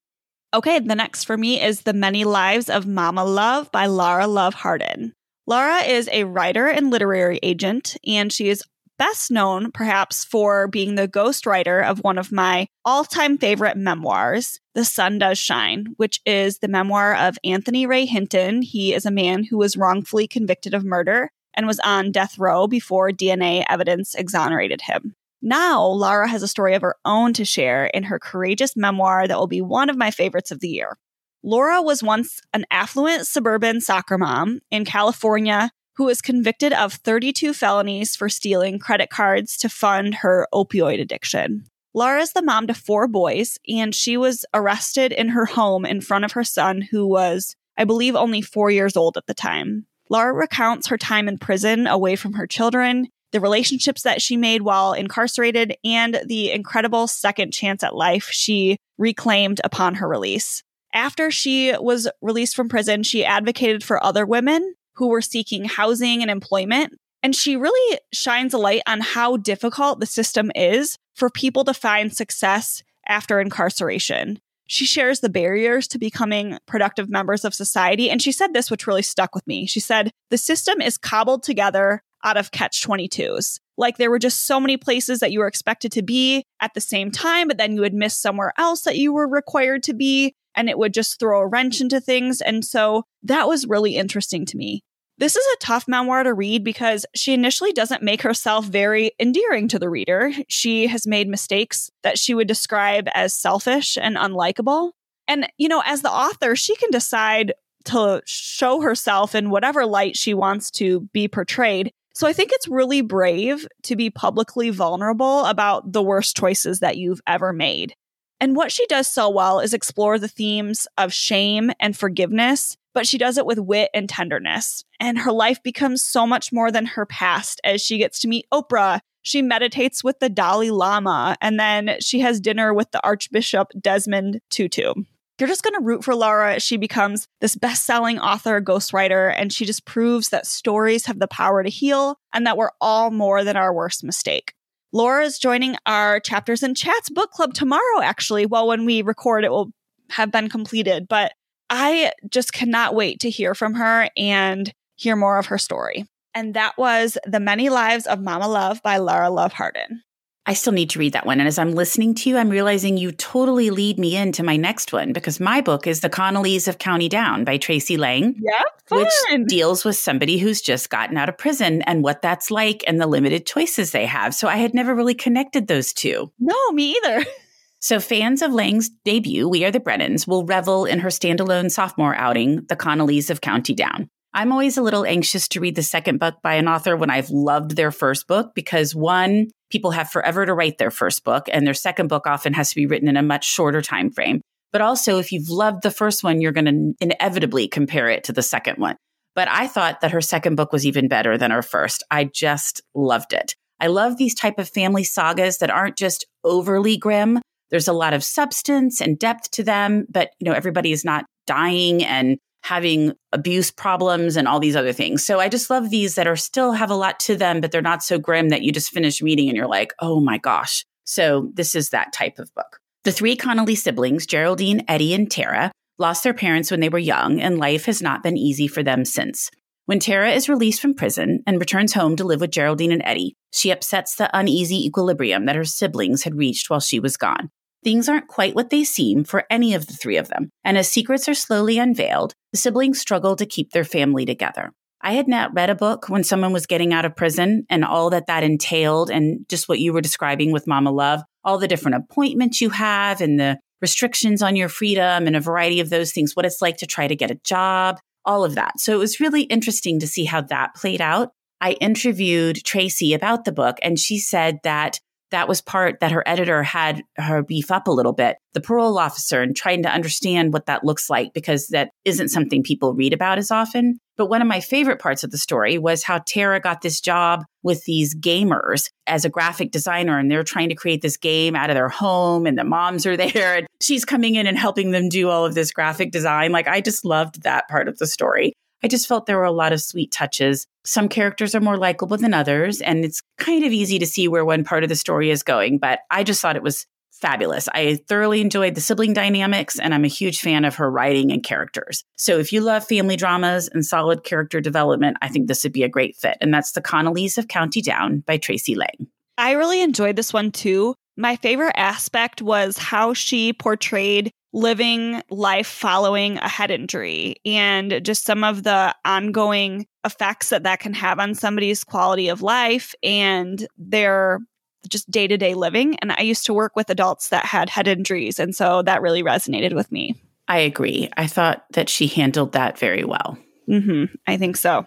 Speaker 2: Okay, the next for me is The Many Lives of Mama Love by Lara Love Hardin. Lara is a writer and literary agent, and she is best known perhaps for being the ghostwriter of one of my all time favorite memoirs, The Sun Does Shine, which is the memoir of Anthony Ray Hinton. He is a man who was wrongfully convicted of murder and was on death row before DNA evidence exonerated him. Now, Lara has a story of her own to share in her courageous memoir that will be one of my favorites of the year. Laura was once an affluent suburban soccer mom in California who was convicted of 32 felonies for stealing credit cards to fund her opioid addiction. Laura is the mom to four boys, and she was arrested in her home in front of her son, who was, I believe, only four years old at the time. Laura recounts her time in prison away from her children the relationships that she made while incarcerated, and the incredible second chance at life she reclaimed upon her release. After she was released from prison, she advocated for other women who were seeking housing and employment. And she really shines a light on how difficult the system is for people to find success after incarceration. She shares the barriers to becoming productive members of society. And she said this, which really stuck with me. She said, The system is cobbled together out of catch 22s. Like there were just so many places that you were expected to be at the same time, but then you would miss somewhere else that you were required to be, and it would just throw a wrench into things. And so that was really interesting to me. This is a tough memoir to read because she initially doesn't make herself very endearing to the reader. She has made mistakes that she would describe as selfish and unlikable. And, you know, as the author, she can decide to show herself in whatever light she wants to be portrayed. So I think it's really brave to be publicly vulnerable about the worst choices that you've ever made. And what she does so well is explore the themes of shame and forgiveness, but she does it with wit and tenderness. And her life becomes so much more than her past as she gets to meet Oprah. She meditates with the Dalai Lama, and then she has dinner with the Archbishop Desmond Tutu. you're just going to root for Laura as she becomes this best selling author, ghostwriter, and she just proves that stories have the power to heal and that we're all more than our worst mistake. Laura is joining our Chapters and Chats book club tomorrow, actually. Well, when we record, it will have been completed, but I just cannot wait to hear from her and hear more of her story. And that was The Many Lives of Mama Love by Lara Love Hardin.
Speaker 1: I still need to read that one. And as I'm listening to you, I'm realizing you totally lead me into my next one because my book is The Connellys of County Down by Tracey Lange.
Speaker 2: Yeah.
Speaker 1: Which deals with somebody who's just gotten out of prison and what that's like and the limited choices they have. So I had never really connected those two.
Speaker 2: No, me either.
Speaker 1: So, fans of Lange's debut, We Are the Brennans, will revel in her standalone sophomore outing, The Connellys of County Down. I'm always a little anxious to read the second book by an author when I've loved their first book because one, people have forever to write their first book and their second book often has to be written in a much shorter time frame. But also if you've loved the first one, you're going to inevitably compare it to the second one. But I thought that her second book was even better than her first. I just loved it. I love these type of family sagas that aren't just overly grim. There's a lot of substance and depth to them, but you know everybody is not dying and having abuse problems and all these other things. So I just love these that are still have a lot to them, but they're not so grim that you just finish reading and you're like, oh my gosh. So this is that type of book. The three Connelly siblings, Geraldine, Eddie, and Tara, lost their parents when they were young, and life has not been easy for them since. When Tara is released from prison and returns home to live with Geraldine and Eddie, she upsets the uneasy equilibrium that her siblings had reached while she was gone. Things aren't quite what they seem for any of the three of them, and as secrets are slowly unveiled, the siblings struggle to keep their family together. I had not read a book when someone was getting out of prison and all that that entailed, and just what you were describing with Mama Love, all the different appointments you have and the restrictions on your freedom and a variety of those things, what it's like to try to get a job, all of that. So it was really interesting to see how that played out. I interviewed Tracey about the book, and she said that that was part that her editor had her beef up a little bit. The parole officer and trying to understand what that looks like because that isn't something people read about as often. But one of my favorite parts of the story was how Tara got this job with these gamers as a graphic designer and they're trying to create this game out of their home and the moms are there and she's coming in and helping them do all of this graphic design. Like I just loved that part of the story I just felt there were a lot of sweet touches. Some characters are more likable than others, and it's kind of easy to see where one part of the story is going, but I just thought it was fabulous. I thoroughly enjoyed the sibling dynamics, and I'm a huge fan of her writing and characters. So if you love family dramas and solid character development, I think this would be a great fit. And that's The Connellys of County Down by Tracey Lange.
Speaker 2: I really enjoyed this one too. My favorite aspect was how she portrayed living life following a head injury and just some of the ongoing effects that that can have on somebody's quality of life and their just day to day living. And I used to work with adults that had head injuries. And so that really resonated with me.
Speaker 1: I agree. I thought that she handled that very well.
Speaker 2: Mm-hmm. I think so.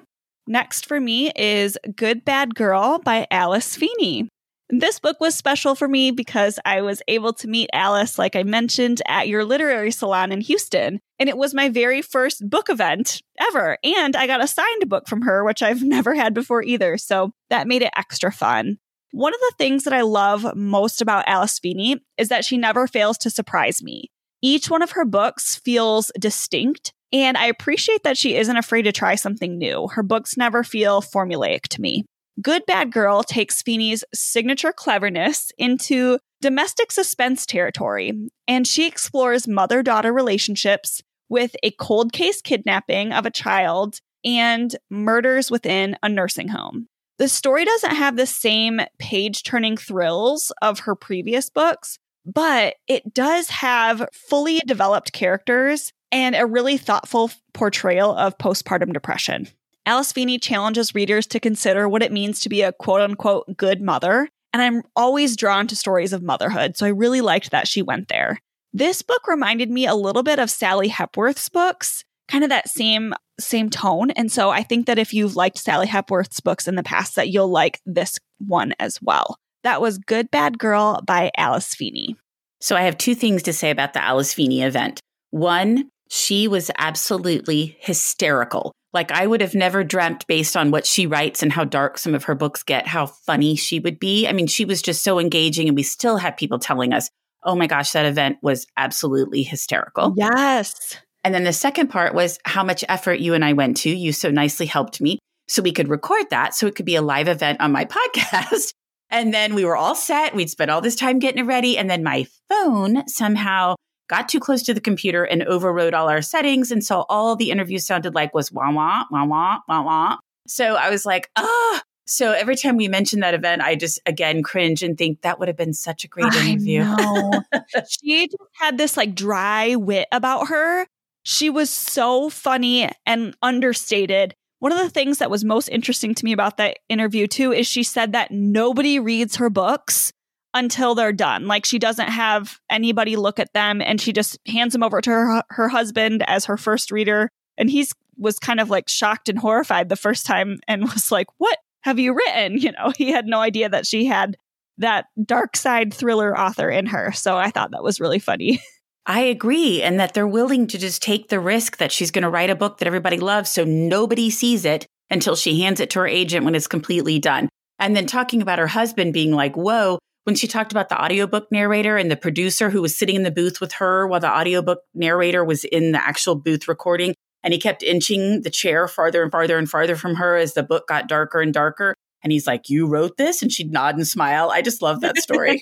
Speaker 2: Next for me is Good Bad Girl by Alice Feeney. This book was special for me because I was able to meet Alice, like I mentioned, at your literary salon in Houston. And it was my very first book event ever. And I got a signed book from her, which I've never had before either. So that made it extra fun. One of the things that I love most about Alice Feeney is that she never fails to surprise me. Each one of her books feels distinct, and I appreciate that she isn't afraid to try something new. Her books never feel formulaic to me. Good Bad Girl takes Feeney's signature cleverness into domestic suspense territory, and she explores mother daughter relationships with a cold case kidnapping of a child and murders within a nursing home. The story doesn't have the same page turning thrills of her previous books, but it does have fully developed characters and a really thoughtful portrayal of postpartum depression. Alice Feeney challenges readers to consider what it means to be a quote unquote good mother. And I'm always drawn to stories of motherhood, so I really liked that she went there. This book reminded me a little bit of Sally Hepworth's books, kind of that same same tone. And so I think that if you've liked Sally Hepworth's books in the past, that you'll like this one as well. That was Good Bad Girl by Alice Feeney.
Speaker 1: So I have two things to say about the Alice Feeney event. One, she was absolutely hysterical. Like I would have never dreamt based on what she writes and how dark some of her books get, how funny she would be. I mean, she was just so engaging and we still have people telling us, Oh my gosh, that event was absolutely hysterical.
Speaker 2: Yes.
Speaker 1: And then the second part was how much effort you and I went to. You so nicely helped me so we could record that so it could be a live event on my podcast. And then we were all set. We'd spent all this time getting it ready. And then my phone somehow got too close to the computer and overrode all our settings. And so all the interview sounded like was wah, wah, wah, wah, wah, wah. So I was like, ah. So every time we mention that event, I just again cringe and think that would have been such a great interview.
Speaker 2: she just had this like dry wit about her. She was so funny and understated. One of the things that was most interesting to me about that interview, too, is she said that nobody reads her books until they're done. Like she doesn't have anybody look at them and she just hands them over to her, her husband as her first reader. And he's was kind of like shocked and horrified the first time and was like, What have you written? You know, he had no idea that she had that dark side thriller author in her. So I thought that was really funny.
Speaker 1: I agree. And that they're willing to just take the risk that she's going to write a book that everybody loves so nobody sees it until she hands it to her agent when it's completely done. And then talking about her husband being like, whoa, when she talked about the audiobook narrator and the producer who was sitting in the booth with her while the audiobook narrator was in the actual booth recording. And he kept inching the chair farther and farther and farther from her as the book got darker and darker. And he's like, You wrote this? And she'd nod and smile. I just love that story.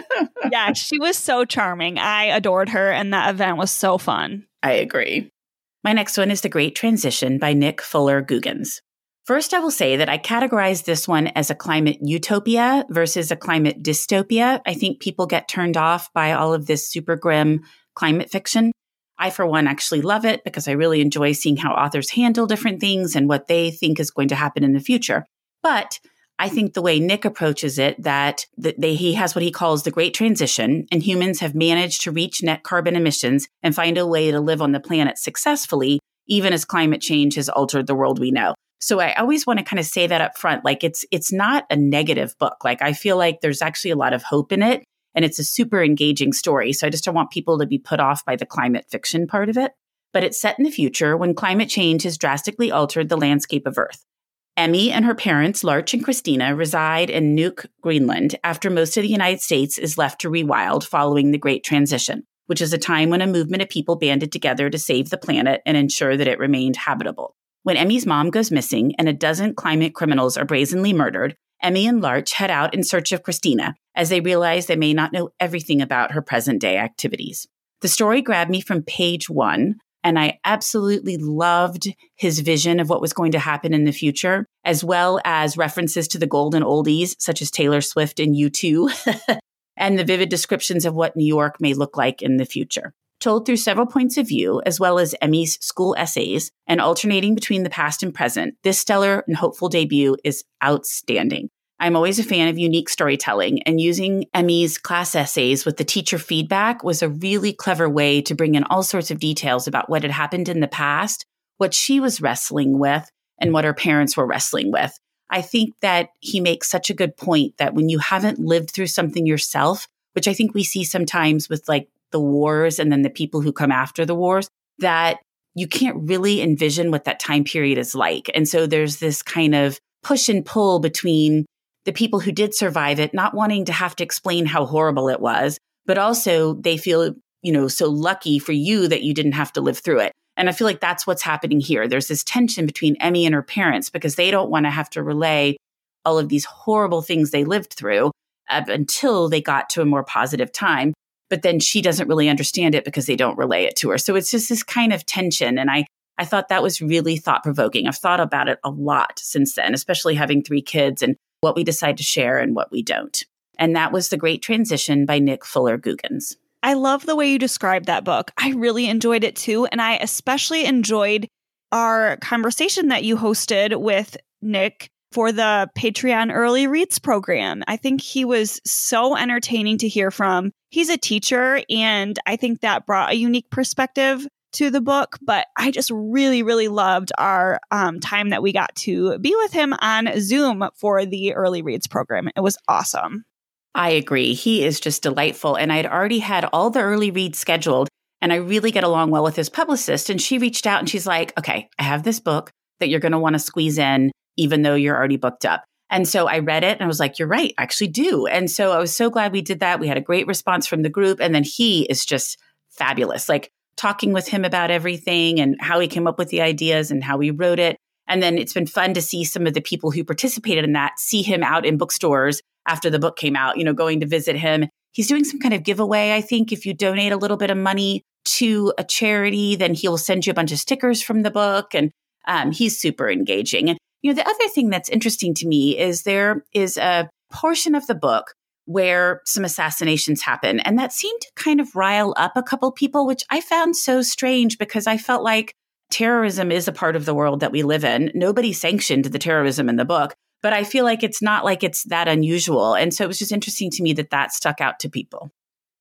Speaker 2: yeah, she was so charming. I adored her, and that event was so fun.
Speaker 1: I agree. My next one is The Great Transition by Nick Fuller Googins. First, I will say that I categorize this one as a climate utopia versus a climate dystopia. I think people get turned off by all of this super grim climate fiction. I, for one, actually love it because I really enjoy seeing how authors handle different things and what they think is going to happen in the future. But I think the way Nick approaches it, that they, he has what he calls the great transition, and humans have managed to reach net carbon emissions and find a way to live on the planet successfully, even as climate change has altered the world we know. So I always want to kind of say that up front. Like it's it's not a negative book. Like I feel like there's actually a lot of hope in it and it's a super engaging story. So I just don't want people to be put off by the climate fiction part of it. But it's set in the future when climate change has drastically altered the landscape of Earth. Emmy and her parents, Larch and Christina, reside in Nuuk, Greenland, after most of the United States is left to rewild following the Great Transition, which is a time when a movement of people banded together to save the planet and ensure that it remained habitable. When Emmy's mom goes missing and a dozen climate criminals are brazenly murdered, Emmy and Larch head out in search of Christina as they realize they may not know everything about her present day activities. The story grabbed me from page one, and I absolutely loved his vision of what was going to happen in the future, as well as references to the golden oldies, such as Taylor Swift and U2, and the vivid descriptions of what New York may look like in the future. Told through several points of view, as well as Emmy's school essays, and alternating between the past and present, this stellar and hopeful debut is outstanding. I'm always a fan of unique storytelling, and using Emmy's class essays with the teacher feedback was a really clever way to bring in all sorts of details about what had happened in the past, what she was wrestling with, and what her parents were wrestling with. I think that he makes such a good point that when you haven't lived through something yourself, which I think we see sometimes with like the wars and then the people who come after the wars, that you can't really envision what that time period is like. And so there's this kind of push and pull between the people who did survive it not wanting to have to explain how horrible it was, but also they feel, you know, so lucky for you that you didn't have to live through it. And I feel like that's what's happening here. There's this tension between Emmy and her parents because they don't want to have to relay all of these horrible things they lived through uh, until they got to a more positive time. But then she doesn't really understand it because they don't relay it to her. So it's just this kind of tension. And I, I thought that was really thought provoking. I've thought about it a lot since then, especially having three kids and what we decide to share and what we don't. And that was The Great Transition by Nick Fuller Googins.
Speaker 2: I love the way you described that book. I really enjoyed it too. And I especially enjoyed our conversation that you hosted with Nick for the Patreon Early Reads program. I think he was so entertaining to hear from. He's a teacher, and I think that brought a unique perspective to the book, but I just really, really loved our um, time that we got to be with him on Zoom for the early reads program. It was awesome.
Speaker 1: I agree. He is just delightful. And I'd already had all the early reads scheduled, and I really get along well with his publicist. And she reached out and she's like, okay, I have this book that you're going to want to squeeze in, even though you're already booked up. And so I read it and I was like, you're right, I actually do. And so I was so glad we did that. We had a great response from the group. And then he is just fabulous. Like talking with him about everything and how he came up with the ideas and how he wrote it. And then it's been fun to see some of the people who participated in that see him out in bookstores after the book came out, you know, going to visit him. He's doing some kind of giveaway, I think. If you donate a little bit of money to a charity, then he'll send you a bunch of stickers from the book. And um, he's super engaging. You know, the other thing that's interesting to me is there is a portion of the book where some assassinations happen. And that seemed to kind of rile up a couple people, which I found so strange because I felt like terrorism is a part of the world that we live in. Nobody sanctioned the terrorism in the book, but I feel like it's not like it's that unusual. And so it was just interesting to me that that stuck out to people.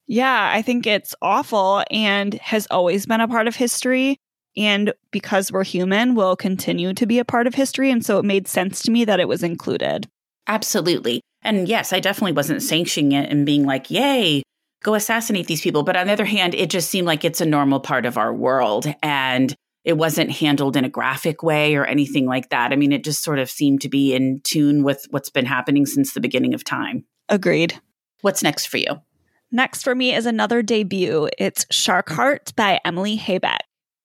Speaker 2: Yeah, I think it's awful and has always been a part of history. And because we're human, will continue to be a part of history. And so it made sense to me that it was included.
Speaker 1: Absolutely. And yes, I definitely wasn't sanctioning it and being like, yay, go assassinate these people. But on the other hand, it just seemed like it's a normal part of our world. And it wasn't handled in a graphic way or anything like that. I mean, it just sort of seemed to be in tune with what's been happening since the beginning of time.
Speaker 2: Agreed.
Speaker 1: What's next for you?
Speaker 2: Next for me is another debut. It's Shark Heart by Emily Habeck.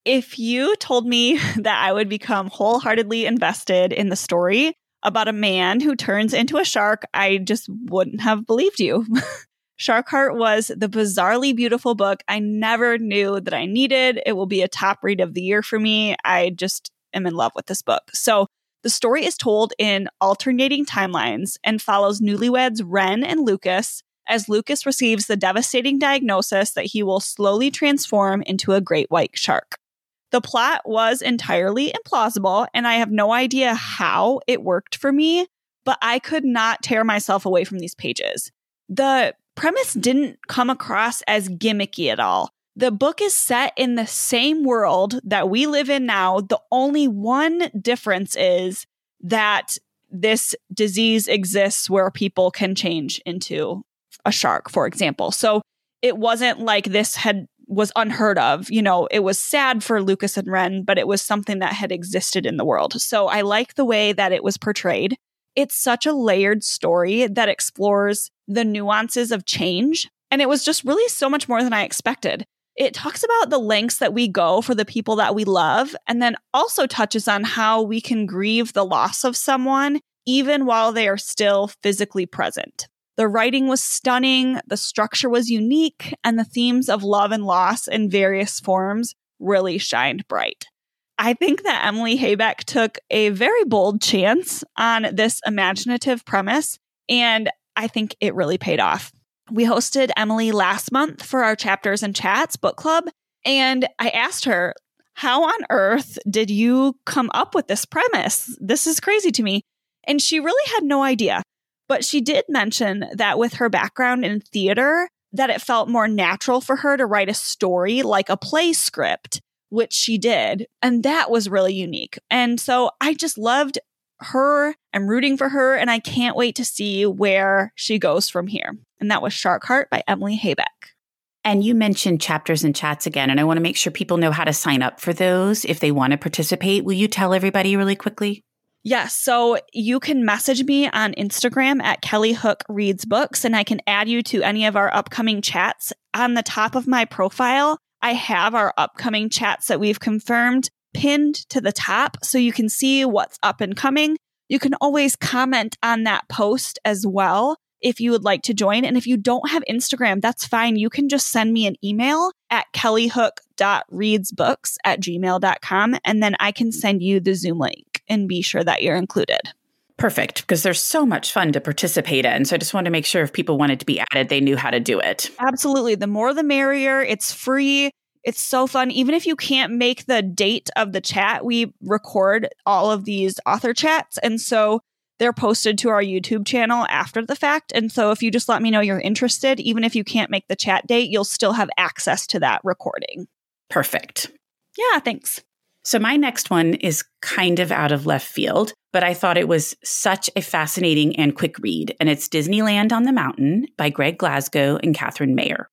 Speaker 2: If you told me that I would become wholeheartedly invested in the story about a man who turns into a shark, I just wouldn't have believed you. Shark Heart was the bizarrely beautiful book I never knew that I needed. It will be a top read of the year for me. I just am in love with this book. So, the story is told in alternating timelines and follows newlyweds Ren and Lucas as Lucas receives the devastating diagnosis that he will slowly transform into a great white shark. The plot was entirely implausible, and I have no idea how it worked for me, but I could not tear myself away from these pages. The premise didn't come across as gimmicky at all. The book is set in the same world that we live in now. The only one difference is that this disease exists where people can change into a shark, for example. So it wasn't like this had was unheard of. You know, it was sad for Lucas and Ren, but it was something that had existed in the world. So I like the way that it was portrayed. It's such a layered story that explores the nuances of change. And it was just really so much more than I expected. It talks about the lengths that we go for the people that we love, and then also touches on how we can grieve the loss of someone even while they are still physically present. The writing was stunning, the structure was unique, and the themes of love and loss in various forms really shined bright. I think that Emily Habeck took a very bold chance on this imaginative premise, and I think it really paid off. We hosted Emily last month for our Chapters and Chats book club, and I asked her, How on earth did you come up with this premise? This is crazy to me. And she really had no idea. But she did mention that with her background in theater, that it felt more natural for her to write a story like a play script, which she did. And that was really unique. And so I just loved her. I'm rooting for her, and I can't wait to see where she goes from here. And that was Shark Heart by Emily Habeck.
Speaker 1: And you mentioned chapters and chats again, and I want to make sure people know how to sign up for those if they want to participate. Will you tell everybody really quickly?
Speaker 2: Yes. So you can message me on Instagram at Kelly Hook Reads Books, and I can add you to any of our upcoming chats. On the top of my profile, I have our upcoming chats that we've confirmed pinned to the top so you can see what's up and coming. You can always comment on that post as well if you would like to join. And if you don't have Instagram, that's fine. You can just send me an email at kellyhook.readsbooks at gmail.com and then I can send you the Zoom link and be sure that you're included.
Speaker 1: Perfect, because there's so much fun to participate in. So I just wanted to make sure if people wanted to be added, they knew how to do it.
Speaker 2: Absolutely. The more the merrier. It's free. It's so fun. Even if you can't make the date of the chat, we record all of these author chats. And so they're posted to our YouTube channel after the fact. And so if you just let me know you're interested, even if you can't make the chat date, you'll still have access to that recording.
Speaker 1: Perfect.
Speaker 2: Yeah, thanks.
Speaker 1: So, my next one is kind of out of left field, but I thought it was such a fascinating and quick read. And it's Disneyland on the Mountain by Greg Glasgow and Kathryn Mayer.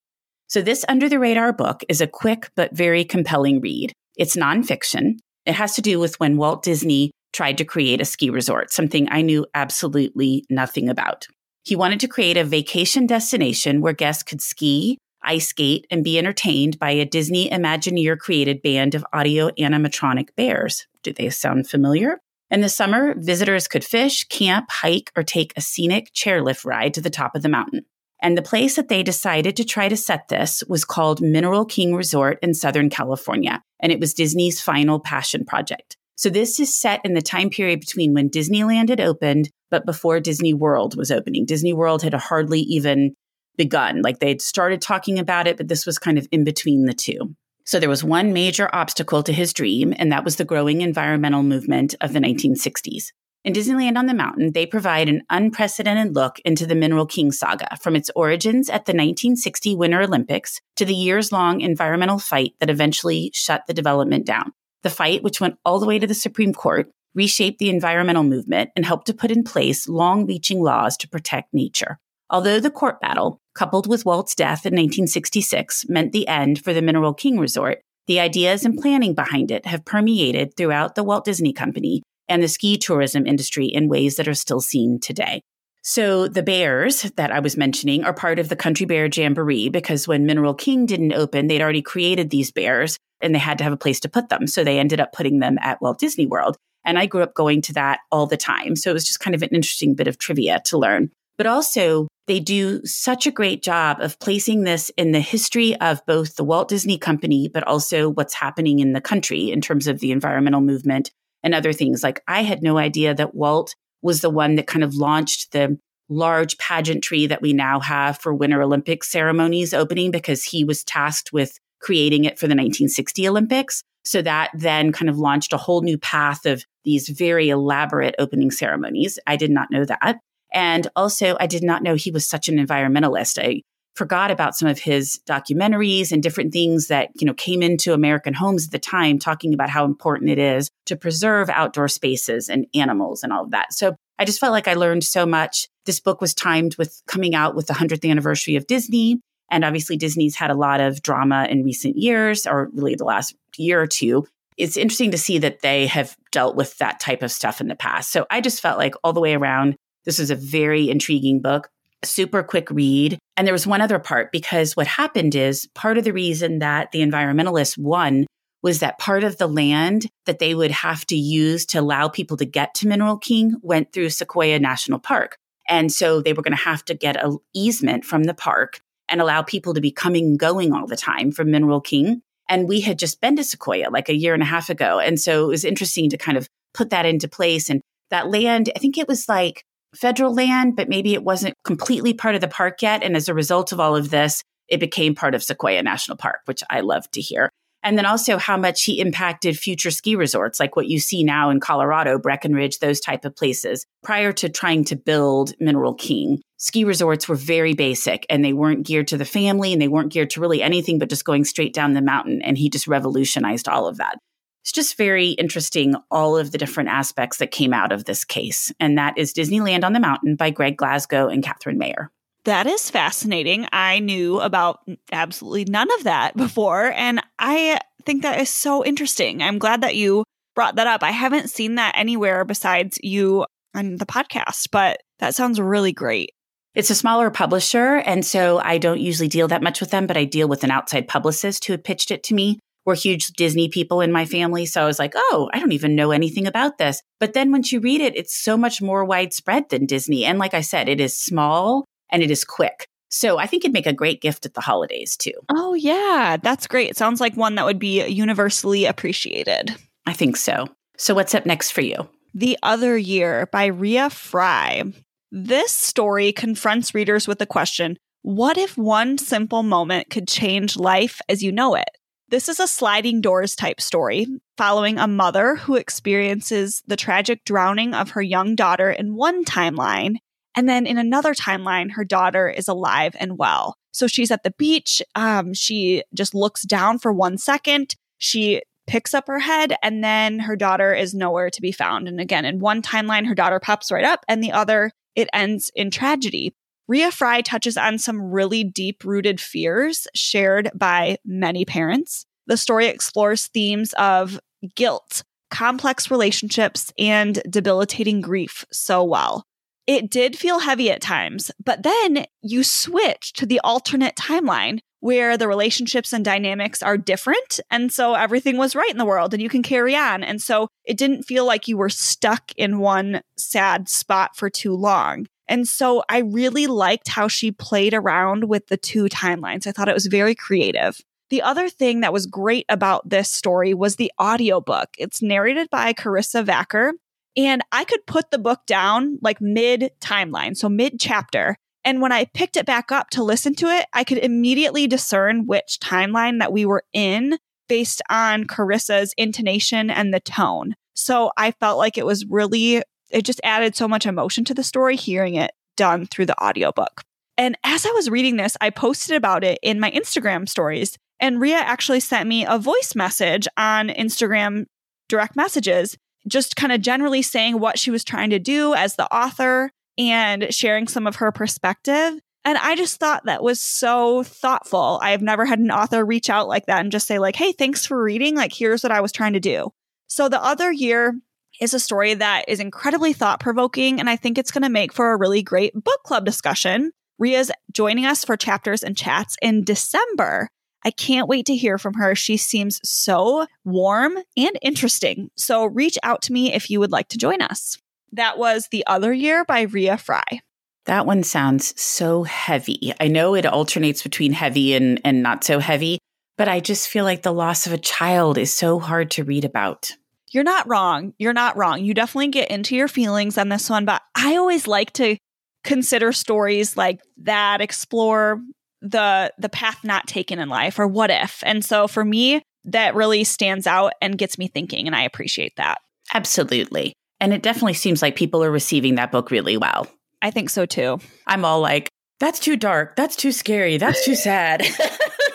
Speaker 1: So, this under the radar book is a quick but very compelling read. It's nonfiction. It has to do with when Walt Disney tried to create a ski resort, something I knew absolutely nothing about. He wanted to create a vacation destination where guests could ski, ice skate, and be entertained by a Disney Imagineer created band of audio animatronic bears. Do they sound familiar? In the summer, visitors could fish, camp, hike, or take a scenic chairlift ride to the top of the mountain. And the place that they decided to try to set this was called Mineral King Resort in Southern California. And it was Disney's final passion project. So this is set in the time period between when Disneyland had opened, but before Disney World was opening. Disney World had hardly even begun. Like they'd started talking about it, but this was kind of in between the two. So there was one major obstacle to his dream, and that was the growing environmental movement of the 1960s. In Disneyland on the Mountain, they provide an unprecedented look into the Mineral King saga, from its origins at the 1960 Winter Olympics to the years long environmental fight that eventually shut the development down. The fight, which went all the way to the Supreme Court, reshaped the environmental movement and helped to put in place long reaching laws to protect nature. Although the court battle, coupled with Walt's death in 1966, meant the end for the Mineral King Resort, the ideas and planning behind it have permeated throughout the Walt Disney Company and the ski tourism industry in ways that are still seen today. So the bears that I was mentioning are part of the Country Bear Jamboree because when Mineral King didn't open, they'd already created these bears and they had to have a place to put them. So they ended up putting them at Walt Disney World. And I grew up going to that all the time. So it was just kind of an interesting bit of trivia to learn. But also, they do such a great job of placing this in the history of both the Walt Disney Company, but also what's happening in the country in terms of the environmental movement and other things. Like I had no idea that Walt was the one that kind of launched the large pageantry that we now have for Winter Olympic ceremonies opening because he was tasked with creating it for the 1960 Olympics. So that then kind of launched a whole new path of these very elaborate opening ceremonies. I did not know that. And also, I did not know he was such an environmentalist. I forgot about some of his documentaries and different things that, you know, came into American homes at the time, talking about how important it is to preserve outdoor spaces and animals and all of that. So I just felt like I learned so much. This book was timed with coming out with the 100th anniversary of Disney. And obviously, Disney's had a lot of drama in recent years, or really the last year or two. It's interesting to see that they have dealt with that type of stuff in the past. So I just felt like all the way around, this is a very intriguing book super quick read. And there was one other part because what happened is part of the reason that the environmentalists won was that part of the land that they would have to use to allow people to get to Mineral King went through Sequoia National Park. And so they were going to have to get an easement from the park and allow people to be coming and going all the time from Mineral King. And we had just been to Sequoia like a year and a half ago. And so it was interesting to kind of put that into place. And that land, I think it was like federal land, but maybe it wasn't completely part of the park yet. And as a result of all of this, it became part of Sequoia National Park, which I love to hear. And then also how much he impacted future ski resorts, like what you see now in Colorado, Breckenridge, those type of places. Prior to trying to build Mineral King, ski resorts were very basic and they weren't geared to the family and they weren't geared to really anything but just going straight down the mountain. And he just revolutionized all of that it's just very interesting all of the different aspects that came out of this case. And that is Disneyland on the Mountain by Greg Glasgow and Kathryn Mayer.
Speaker 2: That is fascinating. I knew about absolutely none of that before. And I think that is so interesting. I'm glad that you brought that up. I haven't seen that anywhere besides you on the podcast, but that sounds really great.
Speaker 1: It's a smaller publisher. And so I don't usually deal that much with them, but I deal with an outside publicist who had pitched it to me we're huge Disney people in my family. So I was like, oh, I don't even know anything about this. But then once you read it, it's so much more widespread than Disney. And like I said, it is small and it is quick. So I think it'd make a great gift at the holidays too.
Speaker 2: Oh, yeah. That's great. It sounds like one that would be universally appreciated.
Speaker 1: I think so. So what's up next for you?
Speaker 2: The Other Year by Rea Frey. This story confronts readers with the question what if one simple moment could change life as you know it? This is a sliding doors type story following a mother who experiences the tragic drowning of her young daughter in one timeline. And then in another timeline, her daughter is alive and well. So she's at the beach. Um, she just looks down for one second. She picks up her head, and then her daughter is nowhere to be found. And again, in one timeline, her daughter pops right up, and the other, it ends in tragedy. Rea Frey touches on some really deep rooted fears shared by many parents. The story explores themes of guilt, complex relationships and debilitating grief so well. It did feel heavy at times, but then you switch to the alternate timeline where the relationships and dynamics are different. And so everything was right in the world and you can carry on. And so it didn't feel like you were stuck in one sad spot for too long. And so I really liked how she played around with the two timelines. I thought it was very creative. The other thing that was great about this story was the audiobook. It's narrated by Karissa Vacker. And I could put the book down like mid timeline, so mid chapter. And when I picked it back up to listen to it, I could immediately discern which timeline that we were in based on Karissa's intonation and the tone. So I felt like it was really, it just added so much emotion to the story hearing it done through the audiobook. And as I was reading this, I posted about it in my Instagram stories. And Rea actually sent me a voice message on Instagram direct messages, just kind of generally saying what she was trying to do as the author and sharing some of her perspective. And I just thought that was so thoughtful. I have never had an author reach out like that and just say, like, hey, thanks for reading. Like, here's what I was trying to do. So the other year is a story that is incredibly thought provoking. And I think it's going to make for a really great book club discussion. Rea's joining us for chapters and chats in December. I can't wait to hear from her. She seems so warm and interesting. So reach out to me if you would like to join us. That was The Other Year by Rea Frey.
Speaker 1: That one sounds so heavy. I know it alternates between heavy and, and not so heavy, but I just feel like the loss of a child is so hard to read about.
Speaker 2: You're not wrong. You're not wrong. You definitely get into your feelings on this one, but I always like to consider stories like that explore the the path not taken in life or what if. And so for me, that really stands out and gets me thinking and I appreciate that.
Speaker 1: Absolutely. And it definitely seems like people are receiving that book really well.
Speaker 2: I think so too.
Speaker 1: I'm all like, that's too dark. That's too scary. That's too sad.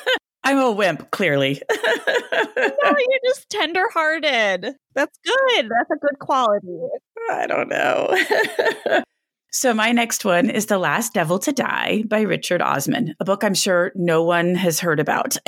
Speaker 1: I'm a wimp, clearly.
Speaker 2: no, you're just tenderhearted. That's good. That's a good quality.
Speaker 1: I don't know. So, my next one is The Last Devil to Die by Richard Osman, a book I'm sure no one has heard about.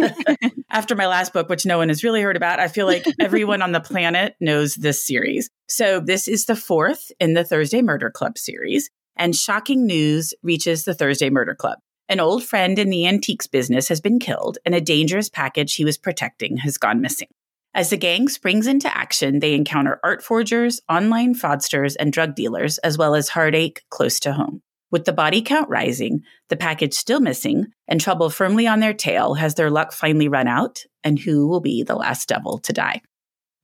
Speaker 1: After my last book, which no one has really heard about, I feel like everyone on the planet knows this series. So, this is the fourth in the Thursday Murder Club series, and shocking news reaches the Thursday Murder Club. An old friend in the antiques business has been killed, and a dangerous package he was protecting has gone missing. As the gang springs into action, they encounter art forgers, online fraudsters, and drug dealers, as well as heartache close to home. With the body count rising, the package still missing, and trouble firmly on their tail, has their luck finally run out? And who will be the last devil to die?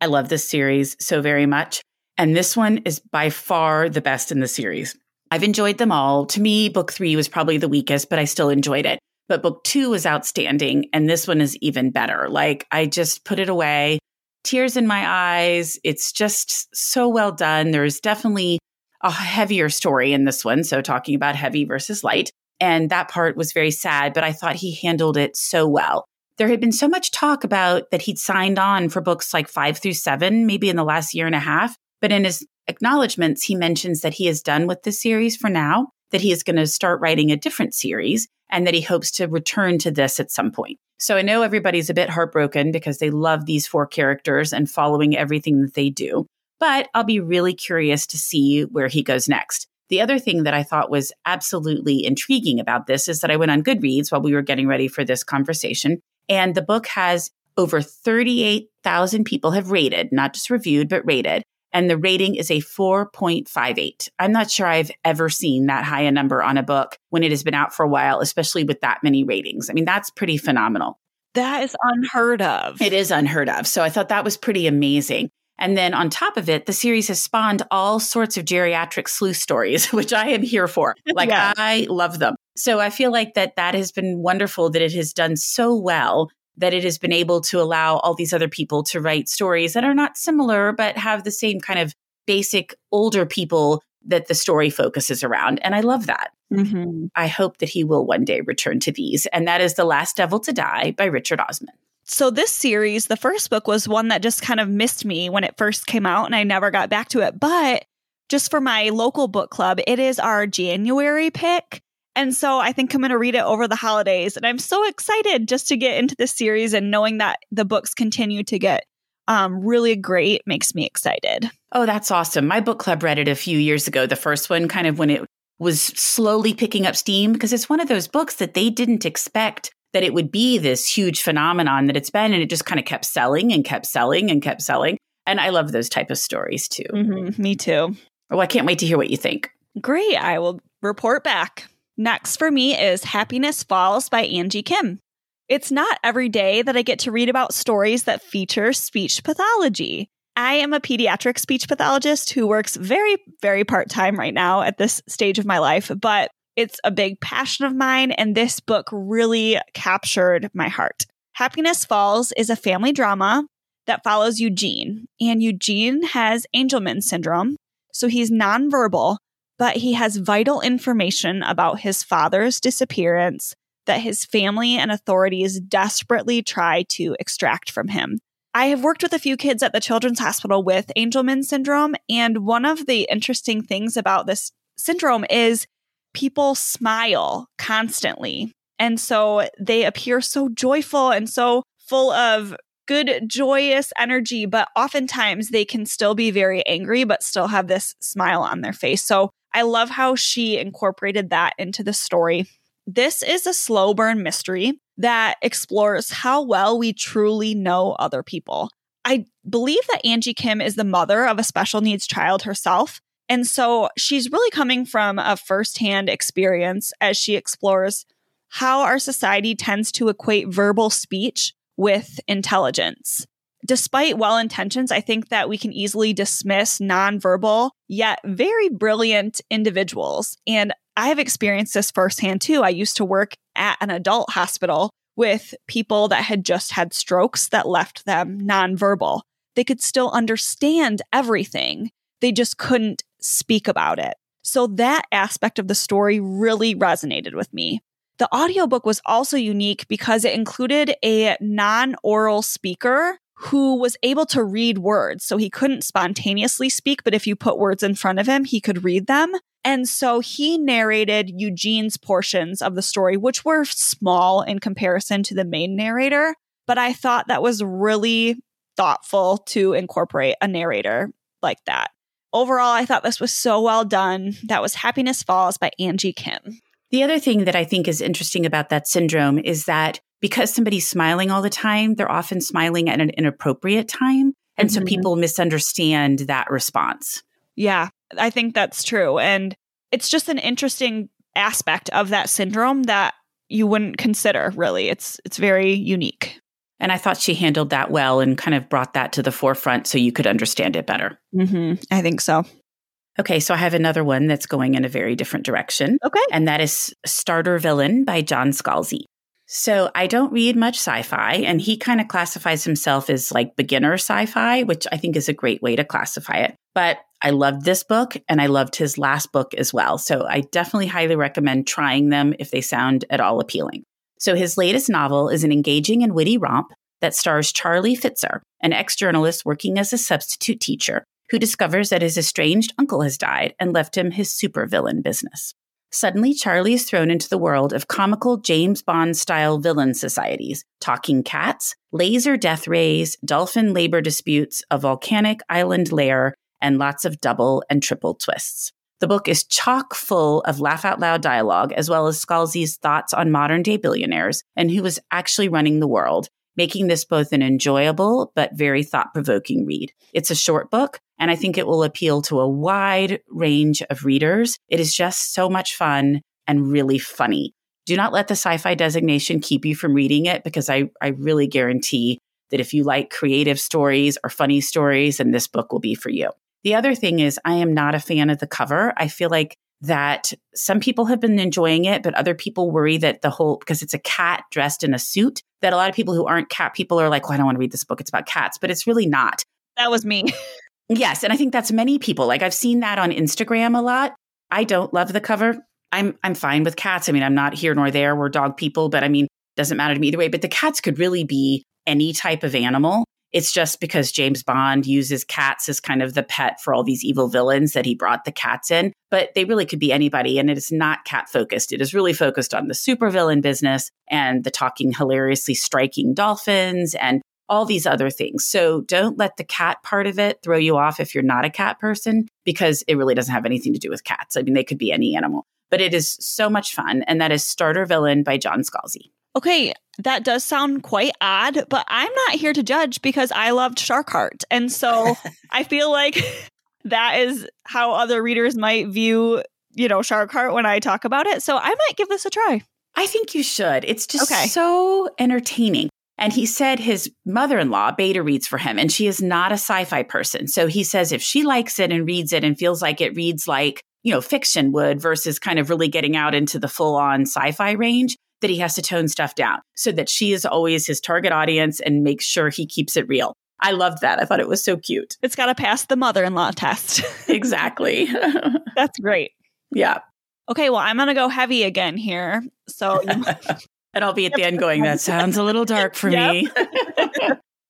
Speaker 1: I love this series so very much. And this one is by far the best in the series. I've enjoyed them all. To me, book three was probably the weakest, but I still enjoyed it. But book two was outstanding. And this one is even better. Like I just put it away, tears in my eyes. It's just so well done. There's definitely a heavier story in this one. So talking about heavy versus light. And that part was very sad, but I thought he handled it so well. There had been so much talk about that he'd signed on for books like five through seven, maybe in the last year and a half. But in his acknowledgments, he mentions that he is done with the series for now, that he is going to start writing a different series and that he hopes to return to this at some point. So I know everybody's a bit heartbroken because they love these four characters and following everything that they do, but I'll be really curious to see where he goes next. The other thing that I thought was absolutely intriguing about this is that I went on Goodreads while we were getting ready for this conversation, and the book has over 38,000 people have rated, not just reviewed, but rated and the rating is a 4.58. I'm not sure I've ever seen that high a number on a book when it has been out for a while, especially with that many ratings. I mean, that's pretty phenomenal.
Speaker 2: That is unheard of.
Speaker 1: It is unheard of. So I thought that was pretty amazing. And then on top of it, the series has spawned all sorts of geriatric sleuth stories, which I am here for. Like yeah. I love them. So I feel like that that has been wonderful that it has done so well that it has been able to allow all these other people to write stories that are not similar, but have the same kind of basic older people that the story focuses around. And I love that. Mm-hmm. I hope that he will one day return to these. And that is The Last Devil to Die by Richard Osman.
Speaker 2: So, this series, the first book was one that just kind of missed me when it first came out, and I never got back to it. But just for my local book club, it is our January pick. And so I think I'm going to read it over the holidays. And I'm so excited just to get into this series and knowing that the books continue to get um, really great, makes me excited.
Speaker 1: Oh, that's awesome. My book club read it a few years ago, the first one, kind of when it was slowly picking up steam, because it's one of those books that they didn't expect that it would be this huge phenomenon that it's been. And it just kind of kept selling and kept selling and kept selling. And I love those type of stories too.
Speaker 2: Mm-hmm, me too.
Speaker 1: Oh, I can't wait to hear what you think.
Speaker 2: Great. I will report back. Next for me is Happiness Falls by Angie Kim. It's not every day that I get to read about stories that feature speech pathology. I am a pediatric speech pathologist who works very, very part time right now at this stage of my life, but it's a big passion of mine, and this book really captured my heart. Happiness Falls is a family drama that follows Eugene, and Eugene has Angelman syndrome. So he's nonverbal, but he has vital information about his father's disappearance that his family and authorities desperately try to extract from him. I have worked with a few kids at the Children's Hospital with Angelman syndrome, and one of the interesting things about this syndrome is people smile constantly. And so they appear so joyful and so full of good, joyous energy, but oftentimes they can still be very angry, but still have this smile on their face. So I love how she incorporated that into the story. This is a slow burn mystery that explores how well we truly know other people. I believe that Angie Kim is the mother of a special needs child herself. And so she's really coming from a firsthand experience as she explores how our society tends to equate verbal speech with intelligence. Despite well intentions, I think that we can easily dismiss nonverbal, yet very brilliant individuals. And I have experienced this firsthand too. I used to work at an adult hospital with people that had just had strokes that left them nonverbal. They could still understand everything, they just couldn't speak about it. So that aspect of the story really resonated with me. The audiobook was also unique because it included a non oral speaker who was able to read words. So he couldn't spontaneously speak, but if you put words in front of him, he could read them. And so he narrated Eugene's portions of the story, which were small in comparison to the main narrator. But I thought that was really thoughtful to incorporate a narrator like that. Overall, I thought this was so well done. That was Happiness Falls by Angie Kim.
Speaker 1: The other thing that I think is interesting about that syndrome is that because somebody's smiling all the time, they're often smiling at an inappropriate time. And mm-hmm. so people misunderstand that response.
Speaker 2: Yeah, I think that's true. And it's just an interesting aspect of that syndrome that you wouldn't consider really. It's it's very unique.
Speaker 1: And I thought she handled that well and kind of brought that to the forefront so you could understand it better.
Speaker 2: Mm-hmm. I think so.
Speaker 1: Okay, so I have another one that's going in a very different direction.
Speaker 2: Okay.
Speaker 1: And that is Starter Villain by John Scalzi. So I don't read much sci fi, and he kind of classifies himself as like beginner sci fi, which I think is a great way to classify it. But I loved this book and I loved his last book as well. So I definitely highly recommend trying them if they sound at all appealing. So his latest novel is an engaging and witty romp that stars Charlie Fitzer, an ex journalist working as a substitute teacher who discovers that his estranged uncle has died and left him his supervillain business. Suddenly, Charlie is thrown into the world of comical James Bond style villain societies, talking cats, laser death rays, dolphin labor disputes, a volcanic island lair, and lots of double and triple twists. The book is chock full of laugh out loud dialogue, as well as Scalzi's thoughts on modern day billionaires and who is actually running the world, making this both an enjoyable but very thought provoking read. It's a short book, and I think it will appeal to a wide range of readers. It is just so much fun and really funny. Do not let the sci fi designation keep you from reading it because I, I really guarantee that if you like creative stories or funny stories, then this book will be for you. The other thing is, I am not a fan of the cover. I feel like that some people have been enjoying it, but other people worry that the whole, because it's a cat dressed in a suit, that a lot of people who aren't cat people are like, well, I don't want to read this book. It's about cats, but it's really not.
Speaker 2: That was me.
Speaker 1: yes. And I think that's many people. Like I've seen that on Instagram a lot. I don't love the cover. I'm, I'm fine with cats. I mean, I'm not here nor there. We're dog people, but I mean, doesn't matter to me either way. But the cats could really be any type of animal. It's just because James Bond uses cats as kind of the pet for all these evil villains that he brought the cats in. But they really could be anybody. And it is not cat focused. It is really focused on the supervillain business and the talking hilariously striking dolphins and all these other things. So don't let the cat part of it throw you off if you're not a cat person, because it really doesn't have anything to do with cats. I mean, they could be any animal, but it is so much fun. And that is Starter Villain by John Scalzi.
Speaker 2: Okay, that does sound quite odd, but I'm not here to judge because I loved Shark Heart. And so I feel like that is how other readers might view, you know, Shark Heart when I talk about it. So I might give this a try.
Speaker 1: I think you should. It's just okay. so entertaining. And he said his mother in law beta reads for him, and she is not a sci fi person. So he says if she likes it and reads it and feels like it reads like, you know, fiction would versus kind of really getting out into the full on sci fi range, that he has to tone stuff down so that she is always his target audience and makes sure he keeps it real. I loved that. I thought it was so cute.
Speaker 2: It's got to pass the mother in law test.
Speaker 1: exactly.
Speaker 2: That's great.
Speaker 1: Yeah.
Speaker 2: Okay, well, I'm going to go heavy again here. So,
Speaker 1: and I'll be at the end going, that sounds a little dark for me.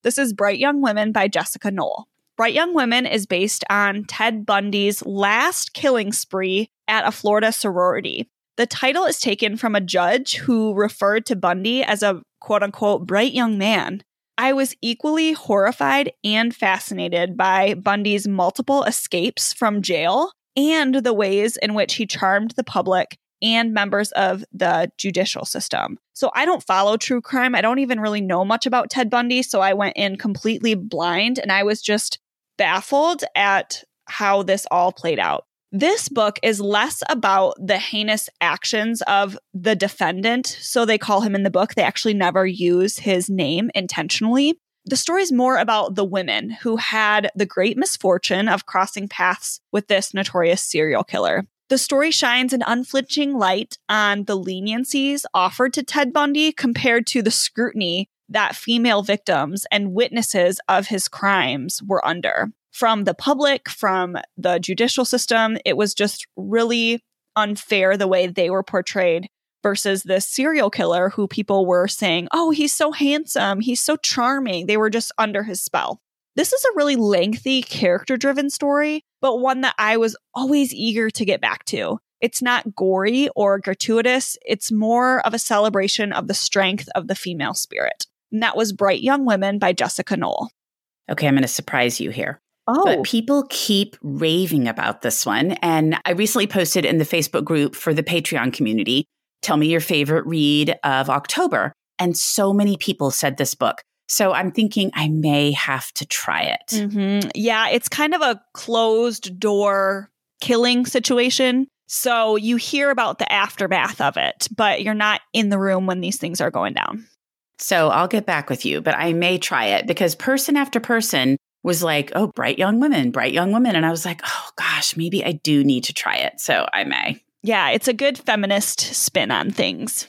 Speaker 2: this is Bright Young Women by Jessica Knoll. Bright Young Women is based on Ted Bundy's last killing spree at a Florida sorority. The title is taken from a judge who referred to Bundy as a quote unquote bright young man. I was equally horrified and fascinated by Bundy's multiple escapes from jail and the ways in which he charmed the public and members of the judicial system. So I don't follow true crime. I don't even really know much about Ted Bundy. So I went in completely blind and I was just baffled at how this all played out. This book is less about the heinous actions of the defendant. So they call him in the book. They actually never use his name intentionally. The story is more about the women who had the great misfortune of crossing paths with this notorious serial killer. The story shines an unflinching light on the leniencies offered to Ted Bundy compared to the scrutiny that female victims and witnesses of his crimes were under from the public, from the judicial system. It was just really unfair the way they were portrayed versus this serial killer who people were saying, oh, he's so handsome, he's so charming. They were just under his spell. This is a really lengthy, character driven story, but one that I was always eager to get back to. It's not gory or gratuitous, it's more of a celebration of the strength of the female spirit. And that was Bright Young Women by Jessica Knoll.
Speaker 1: Okay, I'm going to surprise you here.
Speaker 2: Oh.
Speaker 1: But people keep raving about this one. And I recently posted in the Facebook group for the Patreon community tell me your favorite read of October. And so many people said this book. So I'm thinking I may have to try it.
Speaker 2: Mm-hmm. Yeah, it's kind of a closed door killing situation. So you hear about the aftermath of it, but you're not in the room when these things are going down.
Speaker 1: So I'll get back with you, but I may try it because person after person was like, oh, bright young women, bright young women. And I was like, oh gosh, maybe I do need to try it. So I may.
Speaker 2: Yeah, it's a good feminist spin on things.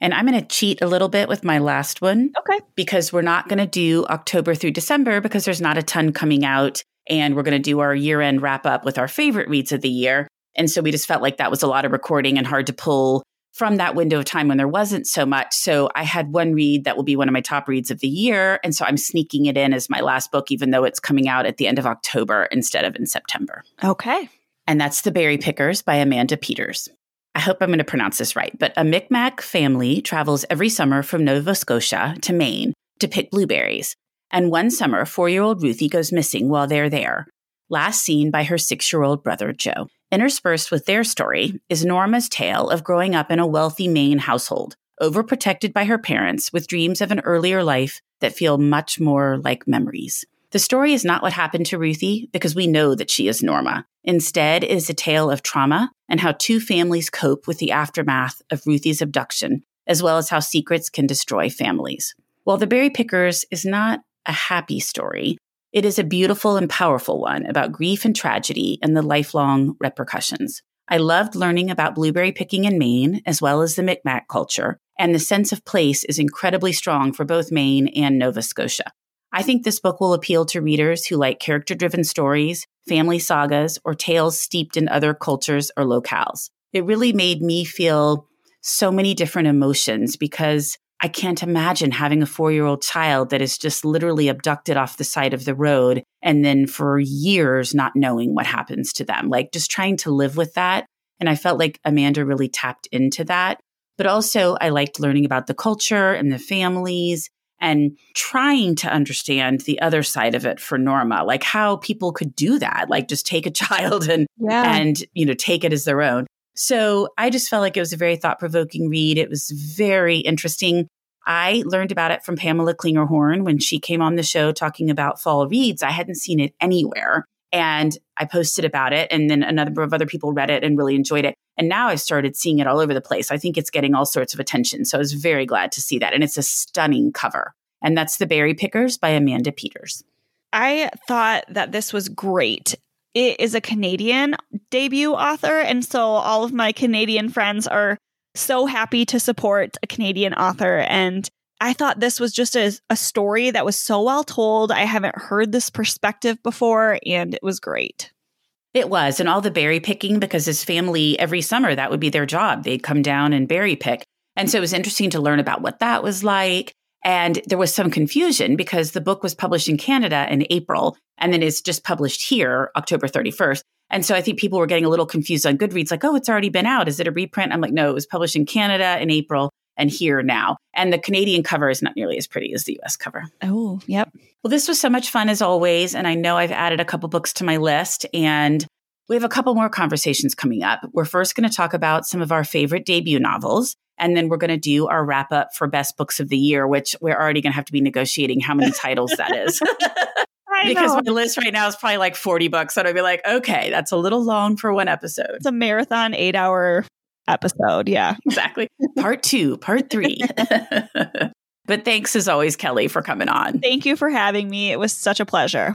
Speaker 1: And I'm going to cheat a little bit with my last one.
Speaker 2: Okay.
Speaker 1: Because we're not going to do October through December because there's not a ton coming out. And we're going to do our year end wrap up with our favorite reads of the year. And so we just felt like that was a lot of recording and hard to pull from that window of time when there wasn't so much. So I had one read that will be one of my top reads of the year. And so I'm sneaking it in as my last book, even though it's coming out at the end of October instead of in September.
Speaker 2: Okay.
Speaker 1: And that's The Berry Pickers by Amanda Peters. I hope I'm going to pronounce this right, but a Micmac family travels every summer from Nova Scotia to Maine to pick blueberries. And one summer, four year old Ruthie goes missing while they're there, last seen by her six year old brother Joe. Interspersed with their story is Norma's tale of growing up in a wealthy Maine household, overprotected by her parents with dreams of an earlier life that feel much more like memories. The story is not what happened to Ruthie because we know that she is Norma. Instead, it is a tale of trauma and how two families cope with the aftermath of Ruthie's abduction, as well as how secrets can destroy families. While The Berry Pickers is not a happy story, it is a beautiful and powerful one about grief and tragedy and the lifelong repercussions. I loved learning about blueberry picking in Maine, as well as the Micmac culture, and the sense of place is incredibly strong for both Maine and Nova Scotia. I think this book will appeal to readers who like character driven stories, family sagas, or tales steeped in other cultures or locales. It really made me feel so many different emotions because I can't imagine having a four year old child that is just literally abducted off the side of the road and then for years not knowing what happens to them. Like just trying to live with that. And I felt like Amanda really tapped into that. But also, I liked learning about the culture and the families and trying to understand the other side of it for Norma, like how people could do that, like just take a child and yeah. and you know take it as their own. So I just felt like it was a very thought provoking read. It was very interesting. I learned about it from Pamela Klinger-Horn when she came on the show talking about fall reads. I hadn't seen it anywhere. And I posted about it, and then a number of other people read it and really enjoyed it. And now I've started seeing it all over the place. I think it's getting all sorts of attention. So I was very glad to see that. And it's a stunning cover. And that's The Berry Pickers by Amanda Peters.
Speaker 2: I thought that this was great. It is a Canadian debut author. And so all of my Canadian friends are so happy to support a Canadian author. And I thought this was just a, a story that was so well told. I haven't heard this perspective before, and it was great.
Speaker 1: It was, and all the berry picking because his family every summer that would be their job. They'd come down and berry pick. And so it was interesting to learn about what that was like. And there was some confusion because the book was published in Canada in April and then it's just published here October 31st. And so I think people were getting a little confused on Goodreads, like, oh, it's already been out. Is it a reprint? I'm like, no, it was published in Canada in April and here now. And the Canadian cover is not nearly as pretty as the US cover.
Speaker 2: Oh, yep.
Speaker 1: Well, this was so much fun as always. And I know I've added a couple books to my list and we have a couple more conversations coming up. We're first going to talk about some of our favorite debut novels. And then we're going to do our wrap up for best books of the year, which we're already going to have to be negotiating how many titles that is. because my list right now is probably like 40 bucks. And I'd be like, okay, that's a little long for one episode.
Speaker 2: It's a marathon eight hour episode. Yeah.
Speaker 1: Exactly. Part two, part three. but thanks as always, Kelly, for coming on.
Speaker 2: Thank you for having me. It was such a pleasure.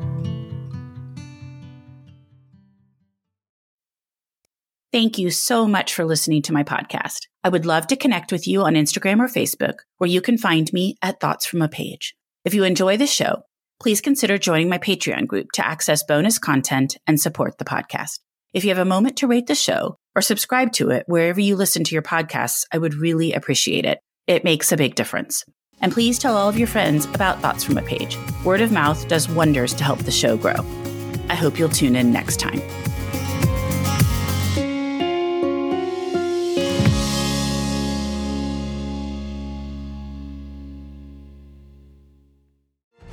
Speaker 1: Thank you so much for listening to my podcast. I would love to connect with you on Instagram or Facebook, where you can find me at Thoughts from a Page. If you enjoy the show, please consider joining my Patreon group to access bonus content and support the podcast. If you have a moment to rate the show or subscribe to it wherever you listen to your podcasts, I would really appreciate it. It makes a big difference. And please tell all of your friends about Thoughts from a Page. Word of mouth does wonders to help the show grow. I hope you'll tune in next time.